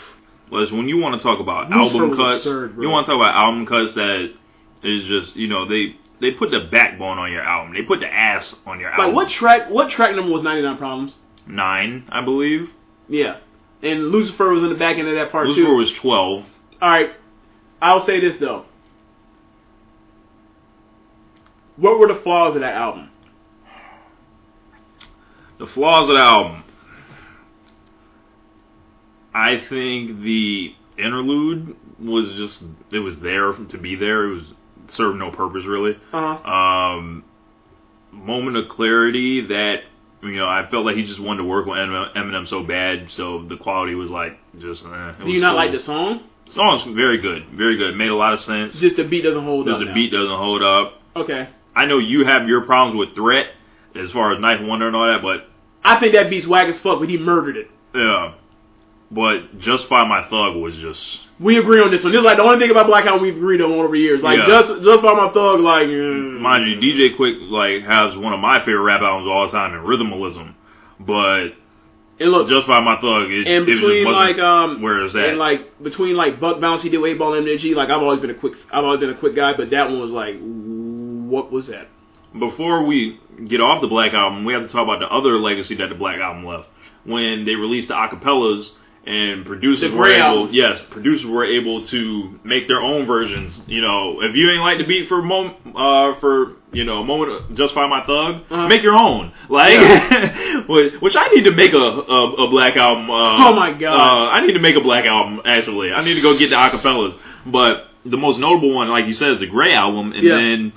was when you want to talk about Lucifer album cuts. absurd, you want to talk about album cuts that is just you know they they put the backbone on your album. They put the ass on your album. Like what track? What track number was 99 Problems? nine, I believe. Yeah, and Lucifer was in the back end of that part too. Lucifer too. was twelve. All right, I'll say this though. What were the flaws of that album? The flaws of the album. I think the interlude was just it was there to be there. It was served no purpose really. Uh, um, moment of clarity that you know I felt like he just wanted to work with Eminem so bad, so the quality was like just. Eh, it do you not cool. like the song? song's very good, very good. Made a lot of sense. Just the beat doesn't hold Just up. the now. beat doesn't hold up. Okay, I know you have your problems with Threat as far as 9th Wonder and all that, but I think that beat's whack as fuck, but he murdered it. yeah. But Justify My Thug was just We agree on this one. This is like the only thing about Black Album we've agreed on over the years. Like Yeah. just just by my thug, like mm. mind you, DJ Quik like has one of my favorite rap albums of all time in Rhythmalism, but And look, Justify My Thug it, and it just between wasn't like um where is that? and like between like Buck Bounce, he did eight ball MJG. Like I've always been a Quik, I've always been a Quik guy, but that one was like, what was that? Before we get off the Black Album, we have to talk about the other legacy that the Black Album left. When they released the acapellas and producers were able, Album. yes, producers were able to make their own versions. You know, if you ain't like the beat for mom, uh, for you know, a moment, justify my thug, Uh-huh. make your own. Like, which, which I need to make a a, a Black Album. Uh, Oh my God. Uh, I need to make a Black Album. Actually, I need to go get the acapellas. But the most notable one, like you said, is the Gray Album, and Yeah. then.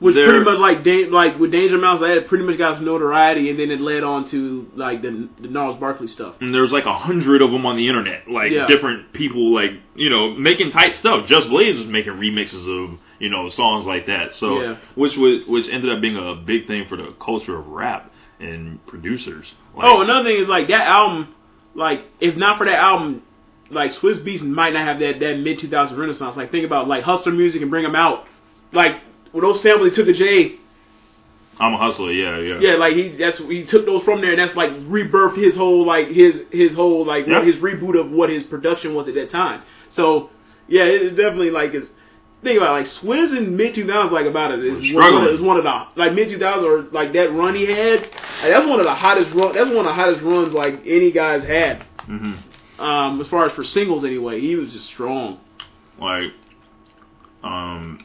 Which They're- pretty much like da- like with Danger Mouse, that pretty much got notoriety, and then it led on to like the the Gnarls Barkley stuff. and there's like a hundred of them on the internet, like Yeah. different people, like you know, making tight stuff. Just Blaze was making remixes of you know songs like that, so Yeah. which was which ended up being a big thing for the culture of rap and producers. Like, Oh, another thing is like that album, like if not for that album, like Swizz Beatz might not have that that mid 2000 renaissance. Like think about like hustler music and bring them out. Like with those samples he took a J, I'm a hustler. Yeah, yeah. yeah, like he that's he took those from there and that's like rebirthed his whole like his his whole like Yeah. his reboot of what his production was at that time. So yeah, it- it's definitely like is think about it, like Swizz in mid 2000s like about it is one, of, one of the like mid 2000s or like that run he had. Like, that's one of the hottest run. That's one of the hottest runs like any guys had. hmm Um, as far as for singles anyway, he was just strong. Like, um,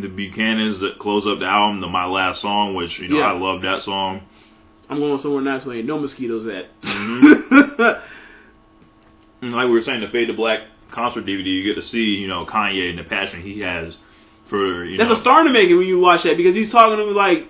the Buchanans that close up the album, the My Last Song, which you know Yeah. I love that song. I'm going somewhere nice where ain't no mosquitoes at. Mhm. Like we were saying, the Fade to Black concert DVD, you get to see you know Kanye and the passion he has for you That's know. a star to make it when you watch that because he's talking to me like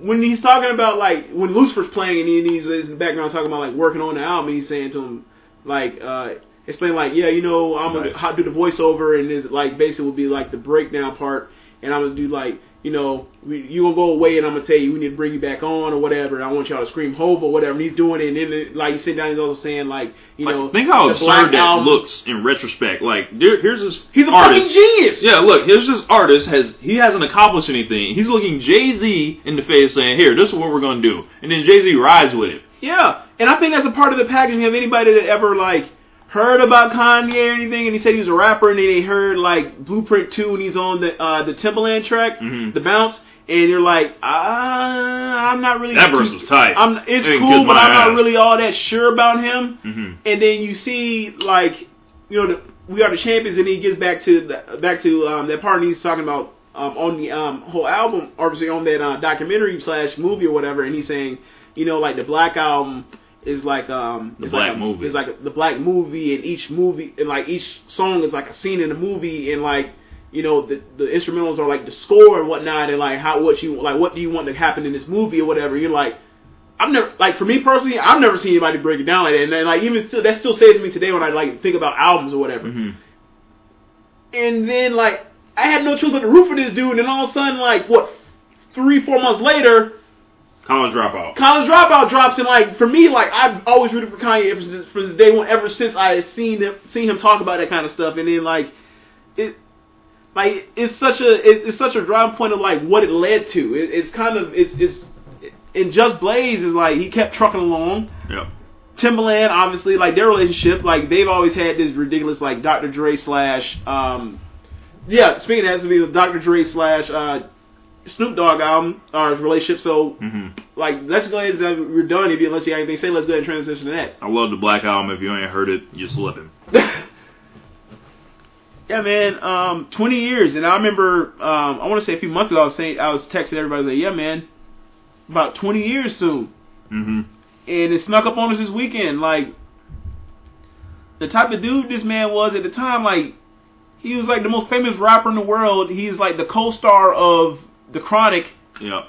when he's talking about like when Lucifer's playing and, he's in the background talking about like working on the album. He's saying to him like uh explain like yeah you know I'm gonna Right. do the voiceover and is like basically will be like the breakdown part and I'm gonna do like you know we, you gonna go away and I'm gonna tell you we need to bring you back on or whatever. I want y'all to scream hope or whatever. And he's doing it and then it, like he's sitting down he's also saying like you Like, know think how absurd that looks in retrospect. Like, there, here's this He's a artist. fucking genius. Yeah, look, here's this artist has he hasn't accomplished anything. He's looking Jay Z in the face, saying, "Here, this is what we're gonna do," and then Jay Z rides with it. Yeah, and I think that's a part of the packaging of anybody that ever like heard about Kanye or anything, and he said he was a rapper, and then they heard like Blueprint Two, and he's on the uh, the Timbaland track, Mhm. the bounce, and you're like, ah, I'm not really That verse was tight. I'm, it's It cool, but I'm not ass. really all that sure about him. hmm And then you see like, you know, the, we are the champions, and he gets back to the, back to um, that part, he's talking about um, on the um, whole album, obviously on that uh, documentary slash movie or whatever, and he's saying, you know, like the Black Album is like um, The it's Black like a, movie. It's like the Black movie, and each movie and like each song is like a scene in the movie, and like. You know the the instrumentals are like the score and whatnot, and like how what you like what do you want to happen in this movie or whatever. You're like, I've never like for me personally, I've never seen anybody break it down like that, and then like even still, that still says to me today when I like think about albums or whatever. hmm And then like I had no choice but to root for this dude, and all of a sudden like what three four months later, College dropout. College Dropout drops, and like for me like I've always rooted for Kanye ever since, since day one, ever since I had seen him seen him talk about that kind of stuff, and then like it. Like it's such a it, it's such a drawing point of like what it led to. It, it's kind of it's it's and Just Blaze is like he kept trucking along. Yep. Timbaland, obviously, like their relationship, like they've always had this ridiculous, like Dr. Dre slash, um, yeah. Speaking of that, to be the Dr. Dre slash uh, Snoop Dogg album or his relationship. So, hmm like, let's go ahead and we're done. If you unless you got anything to say, let's go ahead and transition to that. I love the Black Album. If you ain't heard it, you're slipping. yeah, man. Um, twenty years, and I remember. Um, I want to say a few months ago, I was saying, I was texting everybody like, yeah, man, about twenty years soon. hmm and it snuck up on us this weekend. Like the type of dude this man was at the time, like he was like the most famous rapper in the world. He's like the co-star of The Chronic. Yeah.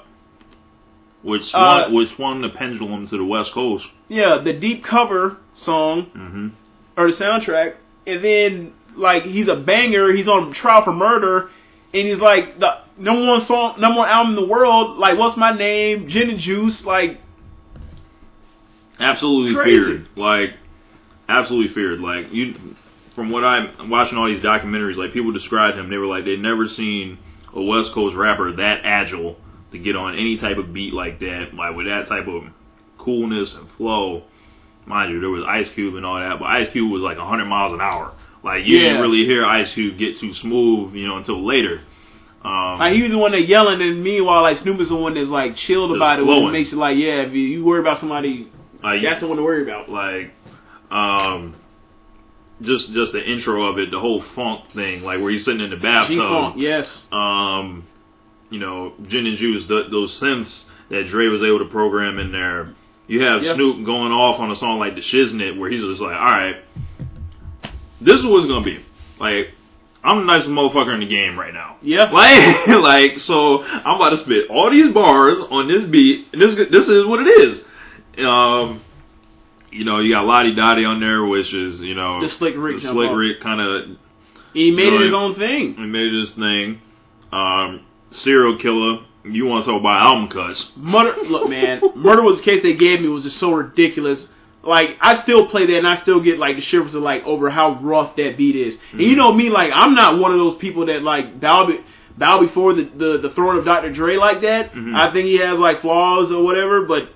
Which Uh, which swung the pendulum to the West Coast. Yeah, the deep cover song hmm or the soundtrack, and then like he's a banger. He's on trial for murder, and he's like the number one song, number one album in the world. Like what's my name? Gin and Juice. Like absolutely Crazy. feared. Like, absolutely feared. Like you, from what I'm watching all these documentaries, like people described him, they were like they'd never seen a West Coast rapper that agile to get on any type of beat like that, like with that type of coolness and flow. Mind you, there was Ice Cube and all that, but Ice Cube was like 100 miles an hour. Like you Yeah. didn't really hear Ice Cube get too smooth, you know, until later. Um, Like he was the one that yelling, and meanwhile, like Snoop is the one that's like chilled about it, which makes it like, yeah, if you, you worry about somebody, like, that's the one to worry about. like um just just the intro of it, the whole funk thing, like where he's sitting in the bathtub. G-Funk, yes, Um, you know, gin and juice, th those synths that Dre was able to program in there. You have Yeah. Snoop going off on a song like the Shiznit, where he's just like, "All right, this is what it's gonna be." Like, I'm the nicest motherfucker in the game right now. yeah, Like, like, so I'm about to spit all these bars on this beat, and this this is what it is. Um, you know, you got Lodi Dodi on there, which is you know The Slick Rick the Slick. Rick kind of he made it his own thing. he made his thing. Um, serial killer. You want to talk about album cuts? Murder, look, man, murder was the case they gave me was just so ridiculous. like I still play that and I still get like the shivers of like over how rough that beat is. And Mm-hmm. you know me, like I'm not one of those people that like bow be, bow before the, the the throne of Dr. Dre like that. Mhm. I think he has like flaws or whatever, but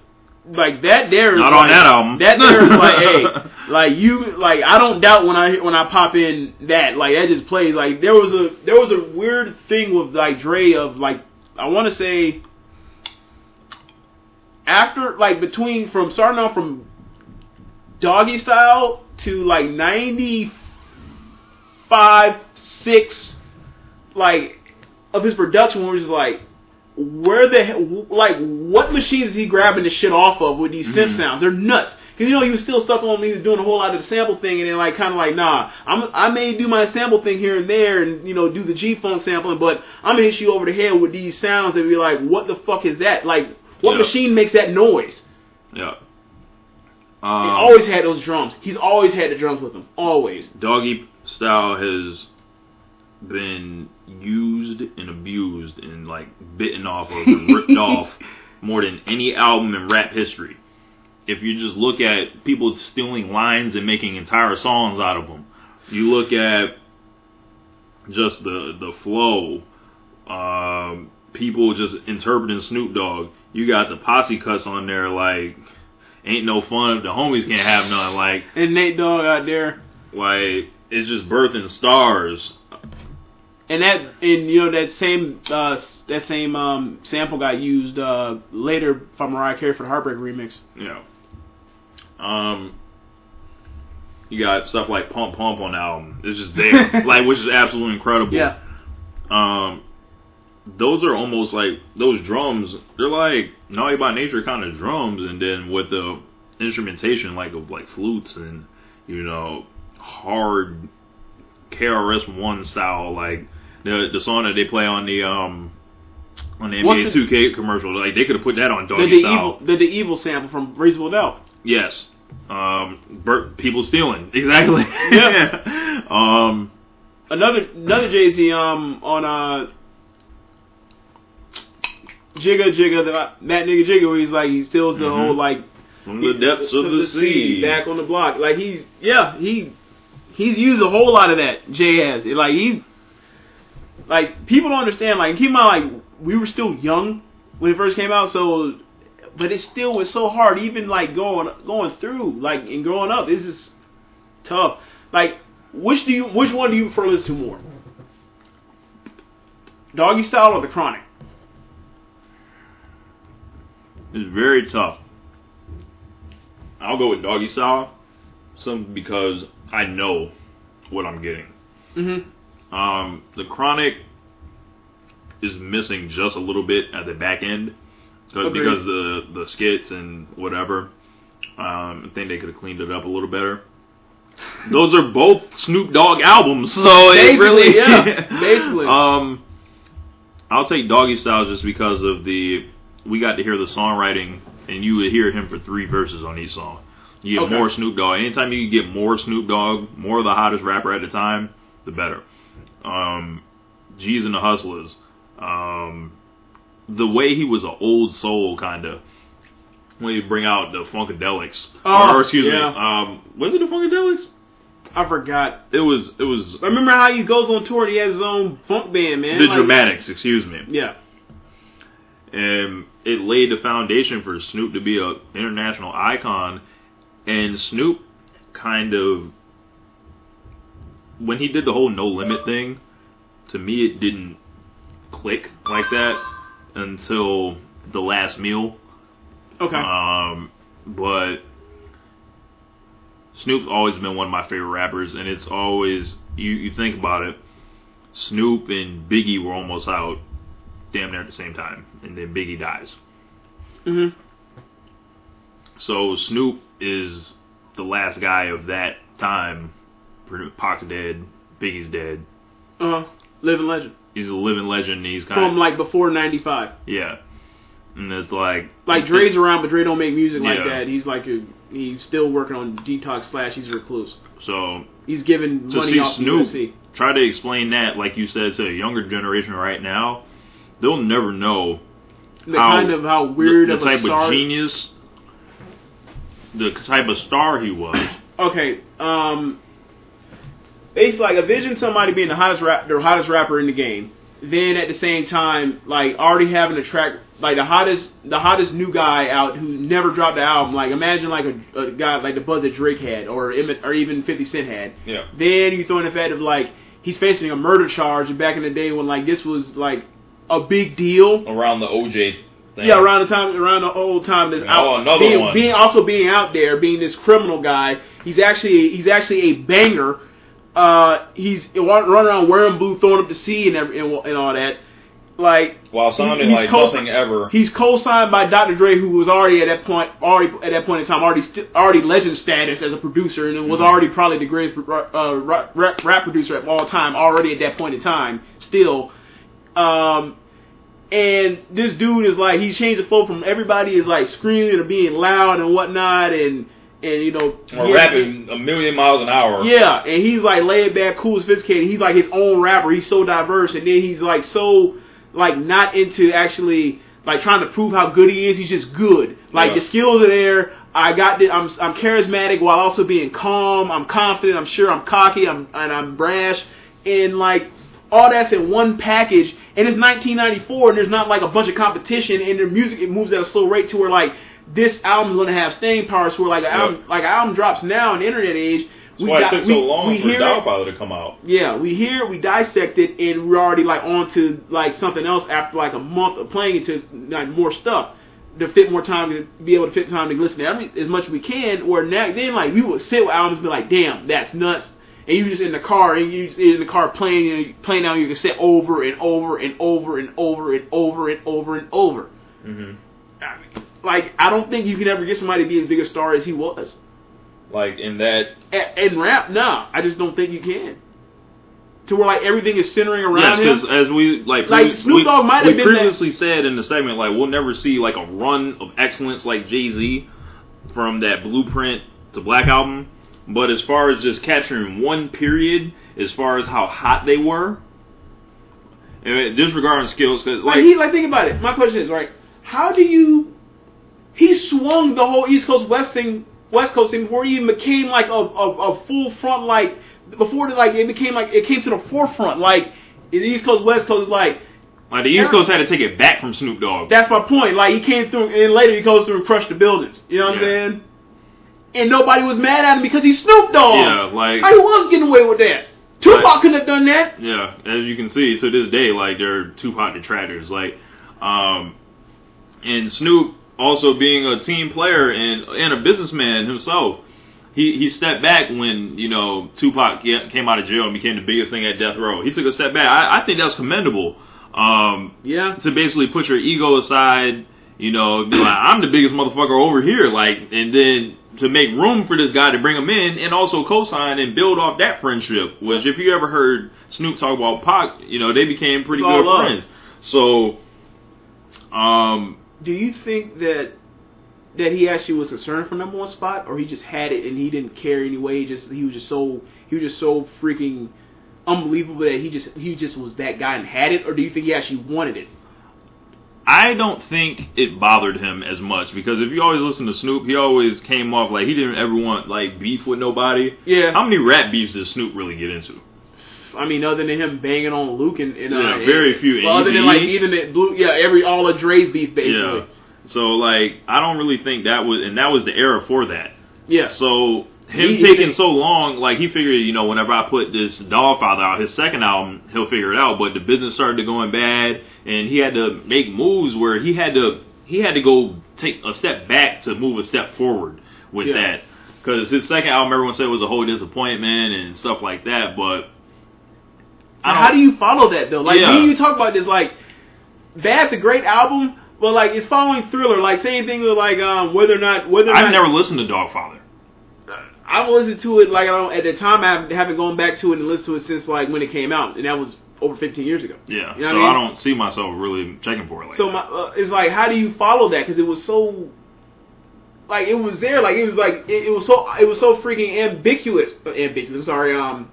like that there is Not like, on that album. That there is like, hey, like you, like I don't doubt when I when I pop in that, like that just plays. Like there was a there was a weird thing with like Dre of like I want to say after like between from starting off from doggy style to like ninety five six like of his production where it's like where the like what machines is he grabbing the shit off of with these synth Mhm. sounds? They're nuts. Cause you know he was still stuck on he was doing a whole lot of the sample thing and then like kind of like nah I'm I may do my sample thing here and there and you know do the G funk sampling but I'm gonna hit you over the head with these sounds and be like what the fuck is that like what Yeah. machine makes that noise? yeah. He Um, always had those drums. He's always had the drums with him. Always. doggy style has been used and abused and like bitten off of and ripped off more than any album in rap history. If you just look at people stealing lines and making entire songs out of them, you look at just the the flow, um, people just interpreting Snoop Dogg. You got the posse cuts on there like ain't no fun if the homies can't have none. Like And Nate Dogg out there. like it's just birthing stars. And that and you know that same uh, that same um, sample got used uh, later from Mariah Carey for the Heartbreak remix. You know. Um you got stuff like Pump Pump on the album. It's just there. like which is absolutely incredible. Yeah. Um those are almost like those drums, they're like Naughty by Nature kind of drums and then with the instrumentation like of like flutes and you know hard KRS One style like the the song that they play on the um on the NBA 2K commercial like they could have put that on The, doggy the style. evil the, the evil sample from Reasonable Doubt. Yes. Um, Bert, people stealing. Exactly. Yeah. um, Another another Jay Z um on uh Jigga Jigga the, that nigga Jigga where he's like he steals the Mhm. whole like from the depths of the, sea. back on the block like he's yeah he he's used a whole lot of that Jay has like he like people don't understand like keep in mind like we were still young when it first came out so but it still was so hard even like going going through like and growing up this is tough like which do you which one do you prefer to listen to more doggy style or the chronic It's very tough. I'll go with doggy style, some because I know what I'm getting. mm-hmm Um, the chronic is missing just a little bit at the back end 'cause- Agreed. because the the skits and whatever. Um, I think they could have cleaned it up a little better. Those are both Snoop Dogg albums, so it Basically, really yeah, basically. um, I'll take Doggy Style just because of the we got to hear the songwriting, and you would hear him for three verses on each song. You get Okay. more Snoop Dogg. Anytime you get more Snoop Dogg, more of the hottest rapper at the time, the better. Um, G's and the Hustlers. Um, the way he was an old soul, kind of. When you bring out the Funkadelics, Oh, or, excuse yeah. me, um, was it the Funkadelics? I forgot It was. It was I remember how he goes on tour and he has his own funk band man the Like- Dramatics. Excuse me. yeah and it laid the foundation for Snoop to be a international icon. And Snoop kind of, when he did the whole No Limit thing, to me it didn't click like that until the last meal. okay Um, but Snoop's always been one of my favorite rappers, and it's always you. You think about it, Snoop and Biggie were almost out, damn near at the same time, and then Biggie dies. hmm So Snoop is the last guy of that time. Pac's dead, Biggie's dead. uh living legend He's a living legend. He's kind from like before 95 yeah, and it's like like Dre's around but Dre don't make music like Yeah. that he's like a he's still working on detox slash he's a recluse so he's giving to money off Snoop USC try to explain that, like you said, to a younger generation right now, they'll never know the how- kind of how weird the, of the a type of genius the type of star he was. okay, um, basically like envision somebody being the hottest rap, the hottest rapper in the game. Then at the same time, like already having a track, like the hottest, the hottest new guy out who never dropped an album. Like imagine like a, a guy like the buzz that Drake had, or or even Fifty Cent had. Yeah. Then you throw in the fact of like he's facing a murder charge back in the day when like this was like a big deal. Around the OJ thing. Yeah, around the time, around the old time, that's Oh, out, another being, one. being also being out there, being this criminal guy. He's actually he's actually a banger. Uh, he's running around wearing blue, throwing up the sea and every, and, and all that. Like While he- sounding he's like co- nothing ever. He's co-signed by Dr. Dre, who was already at that point, already at that point in time, already st- already legend status as a producer, and it Mm-hmm. was already probably the greatest uh, rap, rap, rap producer of all time, already at that point in time. Still, um, and this dude is like he's changed the flow from everybody is like screaming or being loud and whatnot, and and you know Or yeah, rapping a million miles an hour. yeah, and he's like laid back, cool, sophisticated. He's like his own rapper. He's so diverse, and then he's like so like not into actually like trying to prove how good he is. He's just good. Like Yeah. the skills are there. I got the, I'm I'm charismatic while also being calm. I'm confident. I'm sure. I'm cocky. I'm and I'm brash. And like all that's in one package. And it's 1994, and there's not like a bunch of competition. And their music it moves at a slow rate to where like this album's gonna have staying power. So where like an Yeah. album like an album drops now in the internet age. That's why it took we- so long we for hear to come out. yeah, we hear, we dissect it, and we're already like on to like something else after like a month of playing it to like more stuff to fit more time to be able to fit time to listen to every as much as we can. Or now then like we would sit with albums and be like, damn, that's nuts. And you just in the car and you just in the car playing you know, playing out your cassette over and over and over and over and over and over and over. hmm Like I don't think you can ever get somebody to be as big a star as he was. Like in that. And, and rap, nah, I just don't think you can. To where like everything is centering Yes, around him. because as we like, Like, we, Snoop Dogg might have been that- previously said in the segment, like we'll never see like a run of excellence like Jay Z from that Blueprint to Black album. But as far as just capturing one period, as far as how hot they were, and disregarding skills, because Like, like he, like think about it. My question is right. How do you? He swung the whole East Coast West thing, West Coast thing before he even became like a, a, a full front like before the, like it became like it came to the forefront like the East Coast West Coast like like the East Coast had to take it back from Snoop Dogg. that's my point. Like he came through and later he goes through and crushed the buildings. You know what Yeah. I'm saying? And nobody was mad at him because he Snoop Dogg. Yeah, like I was getting away with that. Tupac couldn't have done that. Yeah, as you can see to this day, like they're Tupac detractors. Like, um, and Snoop also being a team player and and a businessman himself, he he stepped back when you know Tupac came out of jail and became the biggest thing at death row. He took a step back. I, I think that's commendable. Um, Yeah. to basically put your ego aside, you know, be like, I'm the biggest motherfucker over here, like, and then to make room for this guy to bring him in and also co-sign and build off that friendship. Which, if you ever heard Snoop talk about Pac, you know, they became pretty It's good friends. So, um, Do you think that that he actually was concerned for number one spot, or he just had it and he didn't care anyway? He just he was just so he was just so freaking unbelievable that he just he just was that guy and had it, or do you think he actually wanted it? I don't think it bothered him as much because if you always listen to Snoop, he always came off like he didn't ever want like beef with nobody. Yeah. How many rap beefs does Snoop really get into? I mean, other than him banging on Luke and, and uh, Yeah, very few. Well, other than like even the blue, yeah, every all of Dre's beef basically. Yeah. So like I don't really think that was and that was the era for that. Yeah. So him He- taking so long, like he figured, you know, whenever I put this Doggfather out, his second album, he'll figure it out. But the business started to going bad, and he had to make moves where he had to he had to go take a step back to move a step forward with Yeah. that. Because his second album, everyone said was a whole disappointment and stuff like that. But How do you follow that though? Like Yeah. me you talk about this, like Bad's a great album, but like it's following Thriller. Like same thing with like um whether or not whether or I've not never listened to Doggfather. I've listened to it like I don't at the time I haven't gone back to it and listened to it since like when it came out, and that was over 15 years ago. Yeah, You know so I I, don't see myself really checking for it like So my uh, it's like how do you follow that? Because it was so like it was there, like it was like it, it was so it was so freaking ambiguous. Ambiguous. Sorry, um,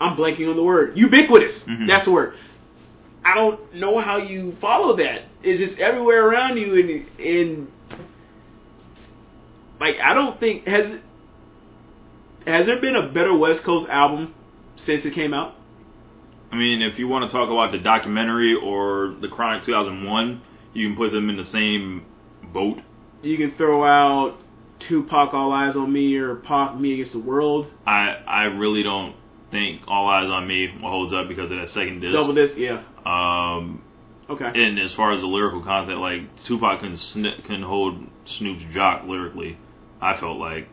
I'm blanking on the word. Ubiquitous. Mhm. That's the word. I don't know how you follow that. It's just everywhere around you, and and like I don't think has has there been a better West Coast album since it came out? I mean, if you want to talk about the documentary or the Chronic 2001, you can put them in the same boat. You can throw out Tupac, All Eyes on Me, or Pac, Me Against the World. I I really don't think All Eyez on Me holds up because of that second disc. Double disc, yeah. Um, Okay. and as far as the lyrical content, like Tupac can sn- can hold Snoop's jock lyrically. I felt like,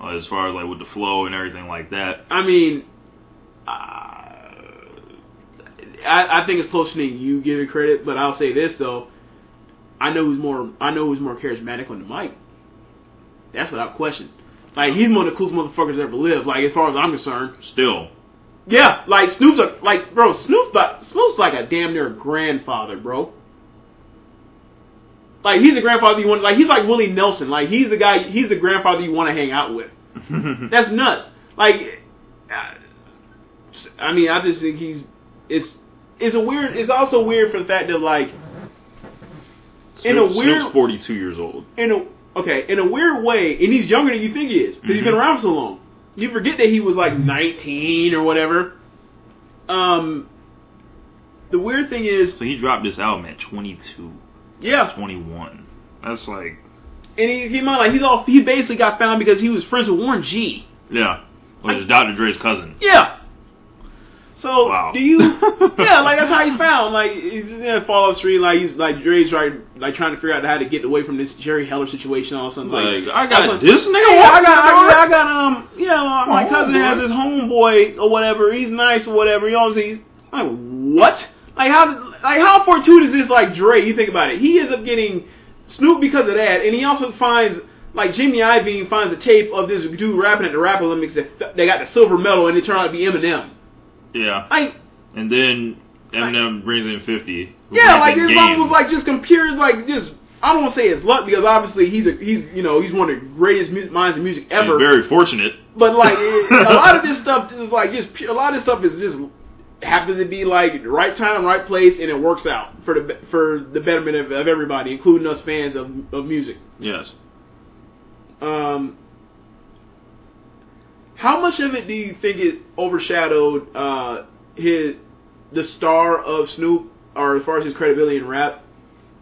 uh, as far as like with the flow and everything like that. I mean, uh, I, I think it's closer than you give it credit. But I'll say this though, I know who's more. I know who's more charismatic on the mic. That's without question. Like he's one of the coolest motherfuckers that ever lived. Like as far as I'm concerned. Still, Yeah, like Snoop's a, like bro. Snoop, Snoop's like a damn near grandfather, bro. Like he's the grandfather you want. Like he's like Willie Nelson. Like he's the guy. He's the grandfather you want to hang out with. That's nuts. Like, I mean, I just think he's it's it's a weird. It's also weird for the fact that like in a Snoop- weird Snoop's 42 years old. in a okay in a weird way, and he's younger than you think he is because he's mm-hmm. been around for so long. You forget that he was like 19 or whatever. Um, the weird thing is, So he dropped this album at 22, yeah, 21. That's like, and he came out like he's all he basically got found because he was friends with Warren G. yeah, which is Dr. Dre's cousin. Yeah. So Wow. do you? yeah, like that's how he's found. Like he's in the Fallout Street. Like he's like Dre's right, like trying to figure out how to get away from this Jerry Heller situation or something. Like, Like, I got was this nigga. Yeah, I got, I the got. I got, um, yeah, my, my Oh, cousin boy. has his homeboy or whatever. He's nice or whatever. You know what I'm saying? Like, what? Like, how, like, how fortuitous is this? like Dre? You think about it. He ends up getting Snoop because of that, and he also finds like Jimmy Iovine finds a tape of this dude rapping at the Rap Olympics that they got the silver medal, and it turned out to be Eminem. Yeah. Like, And then Eminem brings in 50. yeah, like in this song was like just compared like just. I don't want to say it's luck because obviously he's a he's you know he's one of the greatest minds of music ever. very fortunate. But like it, a lot of this stuff is like just a lot of this stuff is just happens to be like the right time, right place, and it works out for the for the betterment of, of everybody, including us fans of of music. Yes. Um, how much of it do you think it overshadowed uh, his the star of Snoop, or as far as his credibility in rap?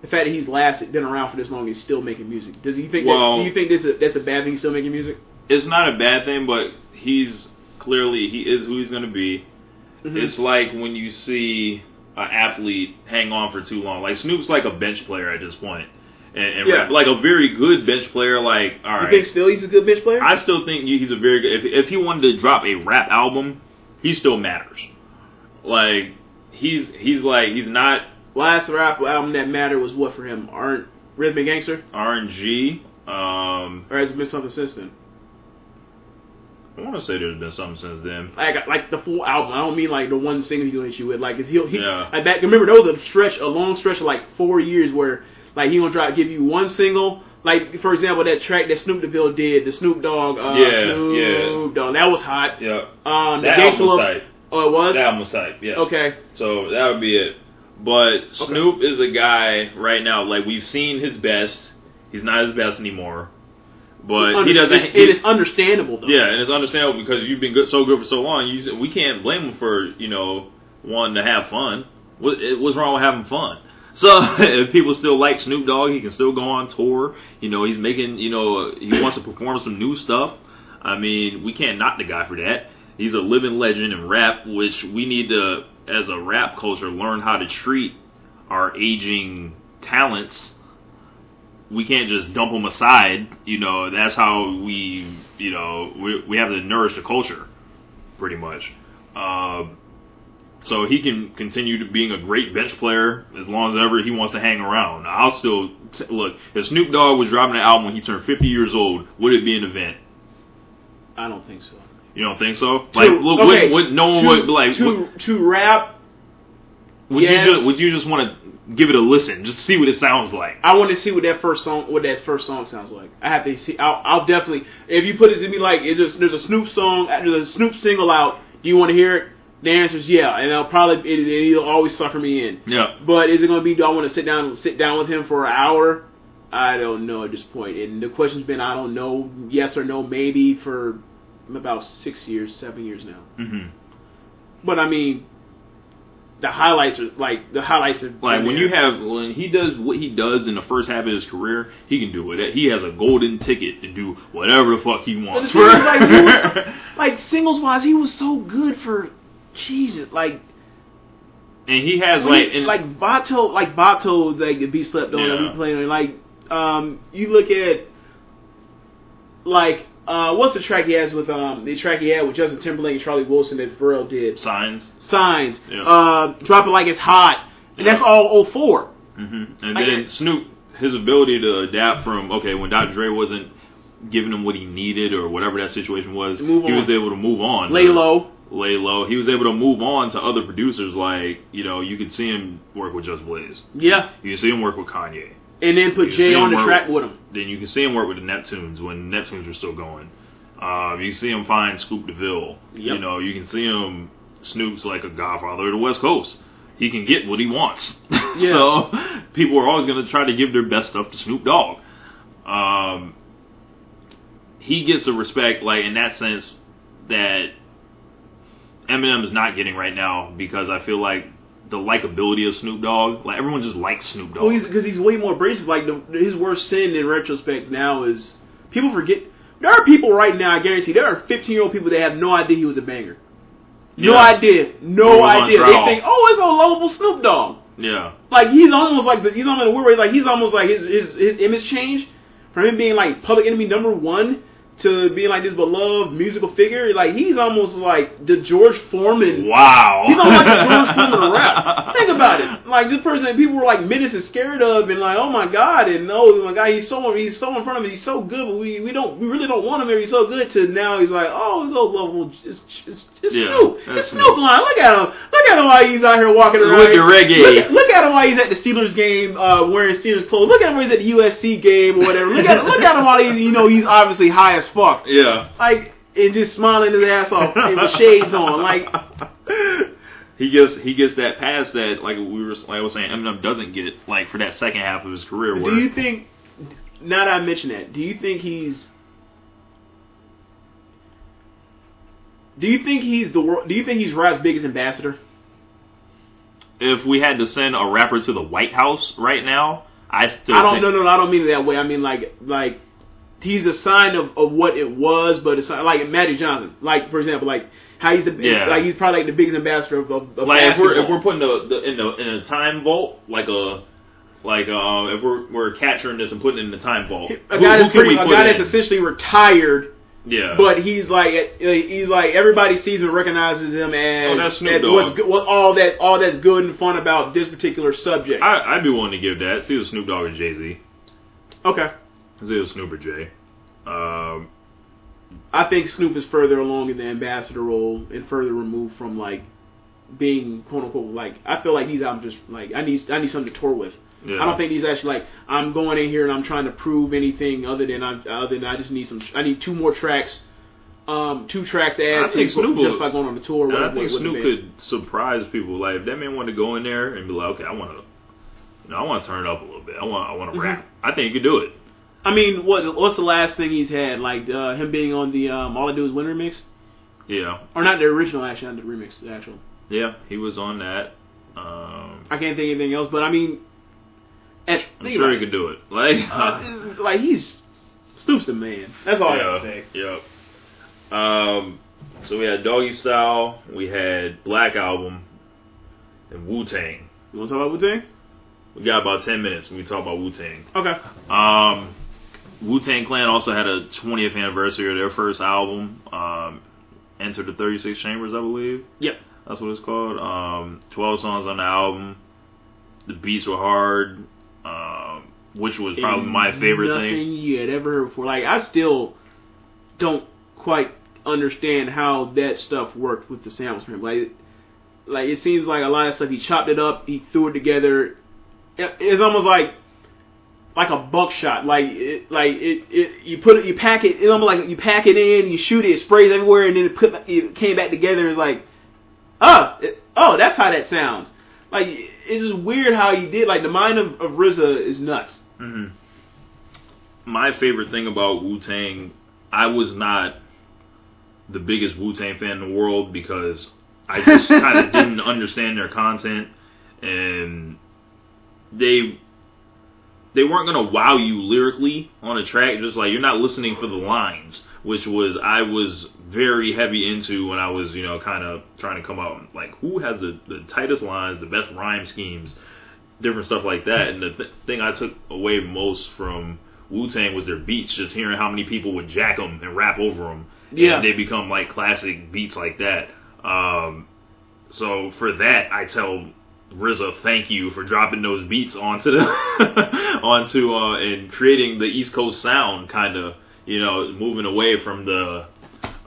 The fact that he's lasted, been around for this long, he's still making music. Does he think? Well- that, do you think this is, that's a bad thing? He's still making music. It's not a bad thing, but he's clearly, he is who he's going to be. Mhm. It's like when you see an athlete hang on for too long. Like Snoop's like a bench player at this point. And, and Yeah. like a very good bench player. Like, all You right. think still he's a good bench player? I still think he's a very good. If if he wanted to drop a rap album, he still matters. Like he's he's like he's not Last rap album that mattered was what for him? Aren't Rhythmic Gangster? RNG. Um, Or has it been something since then? I want to say there's been something since then. Like like the full album. I don't mean like the one single he's doing issue with. Like is he, he Yeah. like that remember there was a stretch a long stretch of like four years where like he gonna try to give you one single. Like for example that track that Scoop DeVille did, the Snoop Dogg uh Yeah, Snoop Dogg. That was hot. Yeah, Um that Gangsta album was tight. Oh it was? That album was tight. Yeah. Okay. So that would be it. But Snoop is a guy right now. Like we've seen his best. He's not his best anymore. But he doesn't. It's- it is understandable though. Yeah, and it's understandable because you've been good, so good for so long. You, we can't blame him for you know wanting to have fun. What, what's wrong with having fun? So if people still like Snoop Dogg, he can still go on tour. You know, he's making. You know, he wants to perform some new stuff. I mean, we can't knock the guy for that. He's a living legend in rap, which we need to, as a rap culture, learn how to treat our aging talents we can't just dump them aside. You know, that's how we, you know, we, we have to nourish the culture, pretty much. Uh, so he can continue to being a great bench player as long as ever he wants to hang around. I'll still t- look. If Snoop Dogg was dropping an album when he turned 50 years old, would it be an event? I don't think so. You don't think so? Like, To- look, okay, would, would, no one to, would like. to, would, to rap would yes. you just would you just want to give it a listen, just see what it sounds like? I want to see what that first song, what that first song sounds like. I have to see. I'll, I'll definitely. If you put it to me like, is there, there's a Snoop song, there's a Snoop single out. Do you want to hear it? The answer is yeah, and I'll probably it, it'll always sucker me in. Yeah. But is it going to be? Do I want to sit down sit down with him for an hour I don't know at this point. And the question's been I don't know, yes or no, maybe for about six years, seven years now. hmm But I mean, the highlights are like the highlights are Like when there. you have when he does what he does in the first half of his career, he can do it. He has a golden ticket to do whatever the fuck he wants. like, was, like singles wise, he was so good for Jesus. Like and he has like he- like Vato, like Vato, like the be slept on Yeah. we played on. Like um, you look at like uh, what's the track he has with um the track he had with Justin Timberlake and Charlie Wilson that Pharrell did. signs. Signs, Yeah. uh, drop it like it's hot, and that's all 04. hmm And Like- then Snoop, his ability to adapt from okay when Dr. Dre wasn't giving him what he needed or whatever that situation was, he on. was able to move on. Lay low. Lay low. He was able to move on to other producers. Like you know, you could see him work with Just Blaze. Yeah, You can see him work with Kanye. and then put Jay on the work- track with him. Then you can see him work with the Neptunes when Neptunes were still going. Uh, you see him find Scoop DeVille. You know, you can see him. Snoop's like a godfather of the West Coast. He can get what he wants. Yeah. so people are always going to try to give their best stuff to Snoop Dogg. Um, he gets a respect, like in that sense, that Eminem is not getting right now because I feel like the likability of Snoop Dogg, like everyone just likes Snoop Dogg. Well, he's because he's way more abrasive. Like the, his worst sin in retrospect now is people forget. There are people right now. I guarantee there are 15 year old people that have no idea he was a banger. No Yeah. idea. No He was on idea. They think, oh, it's a lovable Snoop Dogg. yeah. Like he's almost like the, he's almost in a weird way. Like he's almost like his his his image changed from him being like public enemy number one to being like this beloved musical figure. Like he's almost like the George Foreman. Wow. He's not like the George Foreman of rap. Think about it. Like this person that people were like minutes and scared of, and like, oh my god, and oh my god, he's so he's so in front of us, he's so good, but we we don't we really don't want him. here. He's so good. To now he's like, oh, he's so lovable. It's it's, it's Yeah, Snoop. It's Snoop. Line. Look at him. Look at him while he's out here walking around. With the reggae. Look, at- look at him while he's at the Steelers game, uh, wearing Steelers clothes. Look at him while he's at the USC game or whatever. Look at look at him while he's you know he's obviously high as fuck. Yeah. Like and just smiling his ass off and with shades on. Like he gets he gets that pass that like we were like I was saying Eminem doesn't get like for that second half of his career where Do you think? Now that I mention that, do you think he's? Do you think he's the world? Do you think he's rap's biggest ambassador? if we had to send a rapper to the White House right now, I still I don't. think, No, no, no. I don't mean it that way. I mean like like he's a sign of, of what it was, but it's like Magic Johnson. Like for example, like how he's the Yeah. like he's probably like the biggest ambassador of, of, like if we're if we're putting the, the in the in a time vault like a like uh if we're we're capturing this and putting it in the time vault, a guy who that's pretty, a guy that's essentially retired, yeah, but he's like he's like everybody sees and recognizes him as, Oh, that's Snoop as what's good, what all that all that's good and fun about this particular subject. I, I'd be willing to give that. See the Snoop Dogg and Jay Z. okay. See with Snoop or Jay. Um, I think Snoop is further along in the ambassador role and further removed from like being quote unquote like I feel like he's out just like I need I need something to tour with. yeah. I don't think he's actually like I'm going in here and I'm trying to prove anything other than I'm other than I just need some I need two more tracks, um, two tracks to add I think to Snoop just by going on the tour. I think Snoop could surprise people. Like if that man wanted to go in there and be like, okay, I want to, you know, I want to turn it up a little bit. I want, I want to Mhm. rap. I think he could do it. I mean, what what's the last thing he's had? Like uh, him being on the um, All I Do Is Win remix, Yeah, or not the original actually, not the remix, the actual. yeah, he was on that. Um, I can't think of anything else, but I mean, and I'm sure about he could do it. Like, Uh, like he's Snoop's the man. That's all I yeah, gotta say. Yep. Um, so we had Doggy Style, we had Black Album, and Wu Tang. You want to talk about Wu Tang? We got about ten minutes. when We talk about Wu Tang. Okay. Um, Wu Tang Clan also had a 20th anniversary of their first album, um, Enter the 36 Chambers, I believe. Yep. That's what it's called. Um, 12 songs on the album. The beats were hard, um, which was probably And my favorite nothing thing. you had ever heard before. Like I still don't quite understand how that stuff worked with the samples. Like, like it seems like a lot of stuff he chopped it up, he threw it together. It's almost like like a buckshot. Like it, like it, it, you put it, you pack it. It's almost like you pack it in, you shoot it, it sprays everywhere, and then it put it came back together. It's like, oh, it, oh, that's how that sounds. Like it's just weird how you did. Like the mind of, of RZA is nuts. hmm my favorite thing about Wu Tang, I was not the biggest Wu Tang fan in the world because I just kind of didn't understand their content, and they they weren't gonna wow you lyrically on a track. Just like you're not listening for the lines, which was I was very heavy into when I was you know kind of trying to come out like who has the the tightest lines, the best rhyme schemes, different stuff like that. And the th- thing I took away most from Wu Tang was their beats. Just hearing how many people would jack them and rap over them. Yeah. and they become like classic beats like that. Um, so for that, I tell RZA thank you for dropping those beats onto the onto uh, and creating the East Coast sound, kind of you know moving away from the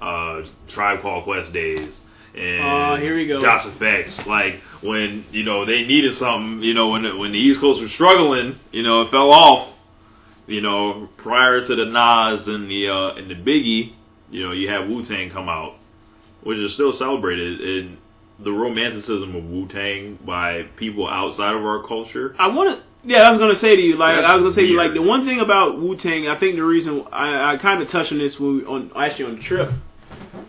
uh, Tribe Called Quest days. And Oh, here we go. Das EFX, like when you know they needed something, you know when the, when the East Coast was struggling, you know it fell off. You know prior to the Nas and the uh, and the Biggie, you know you have Wu Tang come out, which is still celebrated and the romanticism of Wu Tang by people outside of our culture. I want to. Yeah, I was gonna say to you, like That's I was gonna say to you, like the one thing about Wu Tang, I think the reason I, I kind of touched on this when we, on actually on the trip,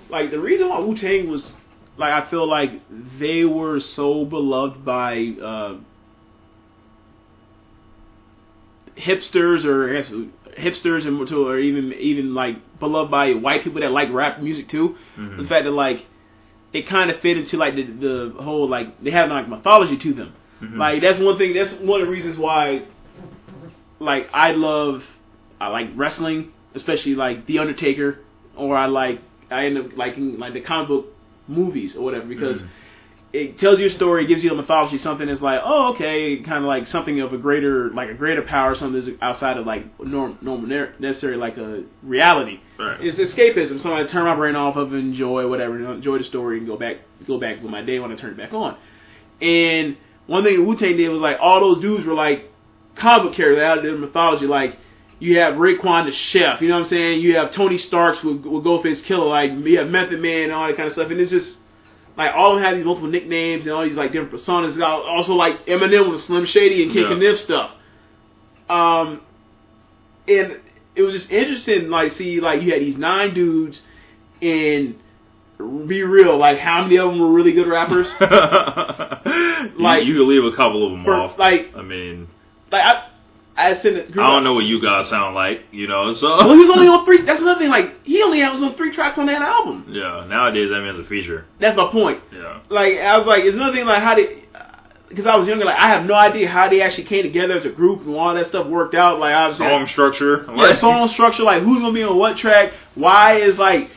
like the reason why Wu Tang was, like I feel like they were so beloved by uh, hipsters or I guess hipsters and or even even like beloved by white people that like rap music too. Mhm. The fact that like it kind of fit into like the the whole like they have like mythology to them. Mhm. Like that's one thing. That's one of the reasons why, like I love, I like wrestling, especially like The Undertaker, or I like I end up liking like the comic book movies or whatever because Mhm. It tells you a story, gives you a mythology, something that's like oh okay, kind of like something of a greater like a greater power, something that's outside of like norm normal necessary like a reality. Right. It's escapism. So I turn my brain off of enjoy whatever, enjoy the story, and go back go back with my day when I turn it back on. And one thing Wu Tang did was like all those dudes were like comic characters out of their mythology. Like you have Raekwon the chef, you know what I'm saying? You have Tony Starks with, with Ghostface Killah, like you have Method Man and all that kind of stuff. And it's just like all of them have these multiple nicknames and all these like different personas. Also like Eminem with Slim Shady and Ken Yeah. Kaniff stuff. Um, and it was just interesting, like see like you had these nine dudes and be real, like how many of them were really good rappers? like you, you can leave a couple of them For, off. like I mean, like I I it. I don't know what you guys sound like, you know. So Well, he was only on three. That's another thing. Like he only was on three tracks on that album. yeah. Nowadays, that man's a feature. That's my point. Yeah. Like I was like, it's another thing. Like how did? because I was younger. Like I have no idea how they actually came together as a group and all that stuff worked out. Like I was Song structure. yeah, like- song structure. Like who's gonna be on what track? Why is like,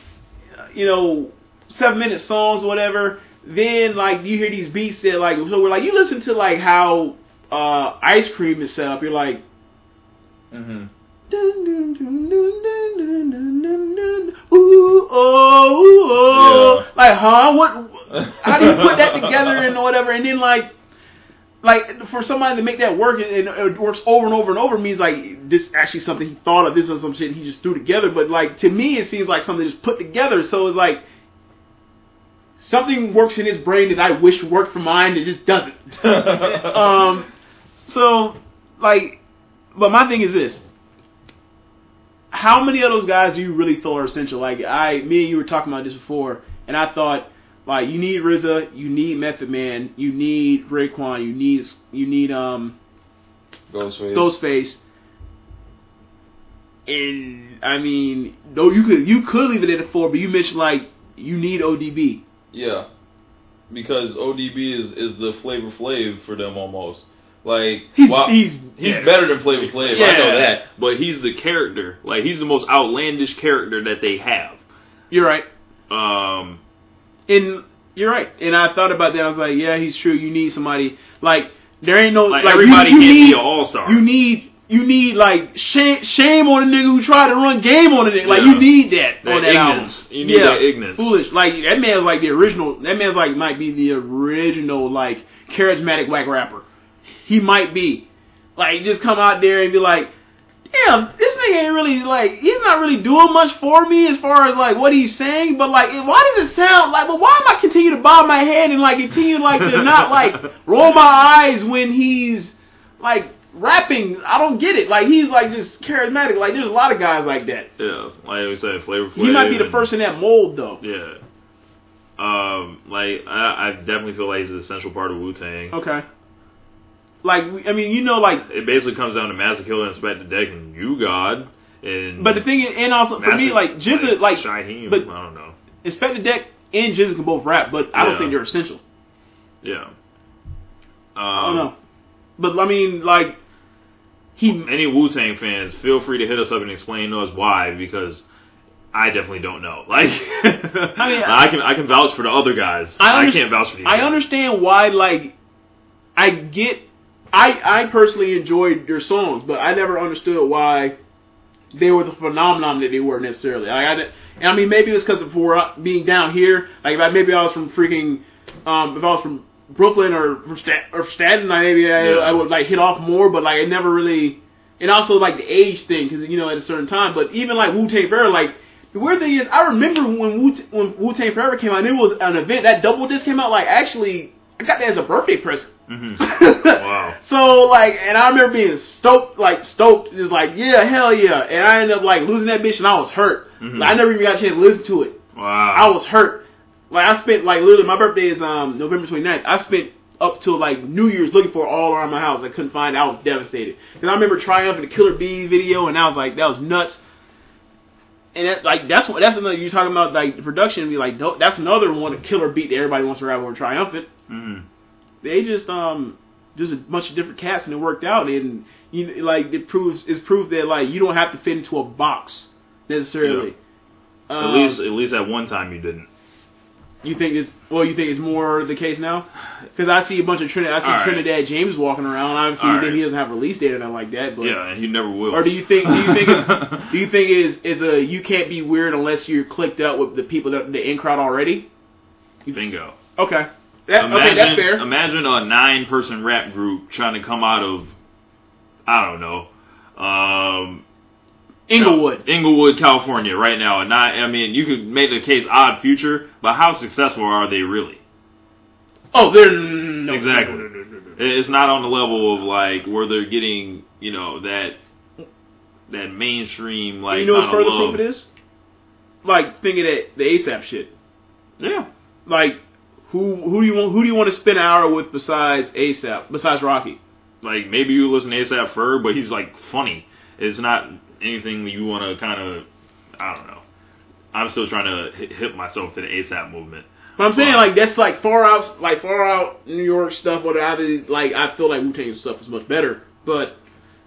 you know, seven minute songs or whatever. Then like you hear these beats that like so we're like you listen to like how uh ice cream is set up. You're like. Mhm. Dun, dun, dun, dun, dun, dun, dun, dun, dun. Ooh, oh, ooh, oh. Yeah. Like, huh? What? How do you put that together and whatever? And then like, like for somebody to make that work and and it works over and over and over means like this actually something he thought of. This is some shit he just threw together. But like to me, it seems like something just put together. So it's like something works in his brain that I wish worked for mine. It just doesn't. um, so like, but my thing is this: how many of those guys do you really feel are essential? Like I, me and you were talking about this before, and I thought like you need RZA, you need Method Man, you need Raekwon, you need you need um Ghostface. Ghostface. And I mean, no, you could you could leave it at a four, but you mentioned like you need ODB. Yeah, because ODB is is the Flavor Flav for them almost. Like He's he's he's yeah. better than Flavor Flav. I know that. But he's the character. Like he's the most outlandish character that they have. You're right. Um, And you're right. And I thought about that. I was like, yeah, he's true. You need somebody like there ain't no like, like, everybody you, you can't need, be an all star. You need you need like shame shame on a nigga who tried to run game on the nigga. Like Yeah. you need that, That on that ignorance. album. You need that ignorance. Foolish. Like that man's like the original. That man's like might be the original like charismatic whack rapper. He might be. Like just come out there and be like, damn, this nigga ain't really like he's not really doing much for me as far as like what he's saying. But like, why does it sound like? But why am I continue to bob my head and like continue like to not like roll my eyes when he's like rapping, I don't get it. Like he's like just charismatic. Like there's a lot of guys like that. Yeah, like we said, Flavor Flav. He might be the first in that mold though. Yeah. Um, like I, I definitely feel like he's an essential part of Wu Tang. Okay. Like I mean, you know, like, It basically comes down to Masta Killa, Inspectah Deck, and U-God. And but the thing is, and also for me, like GZA, like Shaheem, but- I don't know. Inspectah Deck and GZA can both rap, but I don't think they're essential. Yeah. Um, I don't know. But I mean, like he Any Wu Tang fans, feel free to hit us up and explain to us why, because I definitely don't know. Like, I mean, I can I can vouch for the other guys. I, I, can't vouch for these. I understand why, like, I get, I I personally enjoyed their songs, but I never understood why they were the phenomenon that they were necessarily. Like, I, and I mean, maybe it was because of I- being down here. Like, if I, maybe I was from freaking, um, if I was from Brooklyn or from Stat- or Staten, like maybe I, Yeah. I would like hit off more. But like, it never really, and also like the age thing, because you know at a certain time. But even like Wu Tang Forever, like. The weird thing is, I remember when Wu when Wu Tang Forever came out, and it was an event. That double disc came out. Like, actually, I got that as a birthday present. Mhm. Wow. So like, and I remember being stoked, like stoked, just like, yeah, hell yeah. And I ended up like losing that bitch, and I was hurt. Mhm. Like, I never even got a chance to listen to it. Wow. I was hurt. Like I spent like literally, my birthday is um November 29th. I spent up till like New Year's looking for it all around my house. I couldn't find it. I was devastated because I remember Triumph and the Killer Bees video, and I was like, that was nuts. And that, like that's what that's another you talking about like the production. Be like no, that's another one a killer beat that everybody wants to rap over Triumphant Mhm. They just um just a bunch of different cats and it worked out and you like it proves it's proof that like you don't have to fit into a box necessarily. At Um, least at least at one time you didn't. you think it's well you think it's more the case now because I see a bunch of Trinidad I see right. Trinidad James walking around obviously right. he doesn't have release date or nothing like that but Yeah, he never will. or do you think do you think it's do you think is is a you can't be weird unless you're clicked up with the people that the in crowd already Bingo. okay that, Imagine, okay that's fair Imagine a nine-person rap group trying to come out of, I don't know, um, Inglewood Inglewood, California, right now. And not, I mean, you could make the case Odd Future, but how successful are they really? oh they're no, Exactly. no, no. It's not on the level of like where they're getting, you know, that that mainstream like. you know what's further love. proof of this? Like thinking that the ASAP shit. Yeah. Like who who do you want who do you want to spend an hour with besides ASAP besides Rocky? Like maybe you listen to ASAP Ferg, but he's like funny. It's not anything you want to kind of. I don't know. I'm still trying to hit myself to the ASAP movement. But I'm saying like that's like far out like far out New York stuff. I like I feel like Wu Tang stuff is much better. But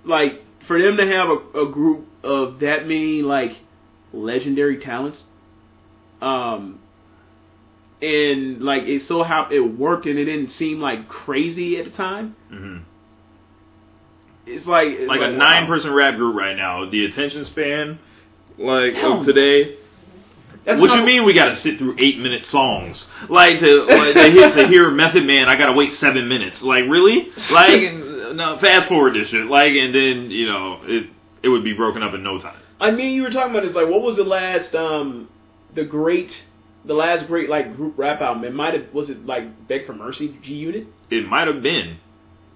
like for them to have a, a group of that many like legendary talents, um, and like it so how it worked and it didn't seem like crazy at the time. hmm It's like it's Like a wow. nine-person rap group right now, the attention span, like Hell of today. That's What you mean we gotta sit through eight minute songs? Like to like, to, hear, to hear Method Man, I gotta wait seven minutes. Like really? Like no, fast forward this shit. Like and then you know it it would be broken up in no time. I mean, you were talking about this. Like, what was the last, um, the great, the last great like group rap album? It might have was it like Beg for Mercy, G Unit? It might have been,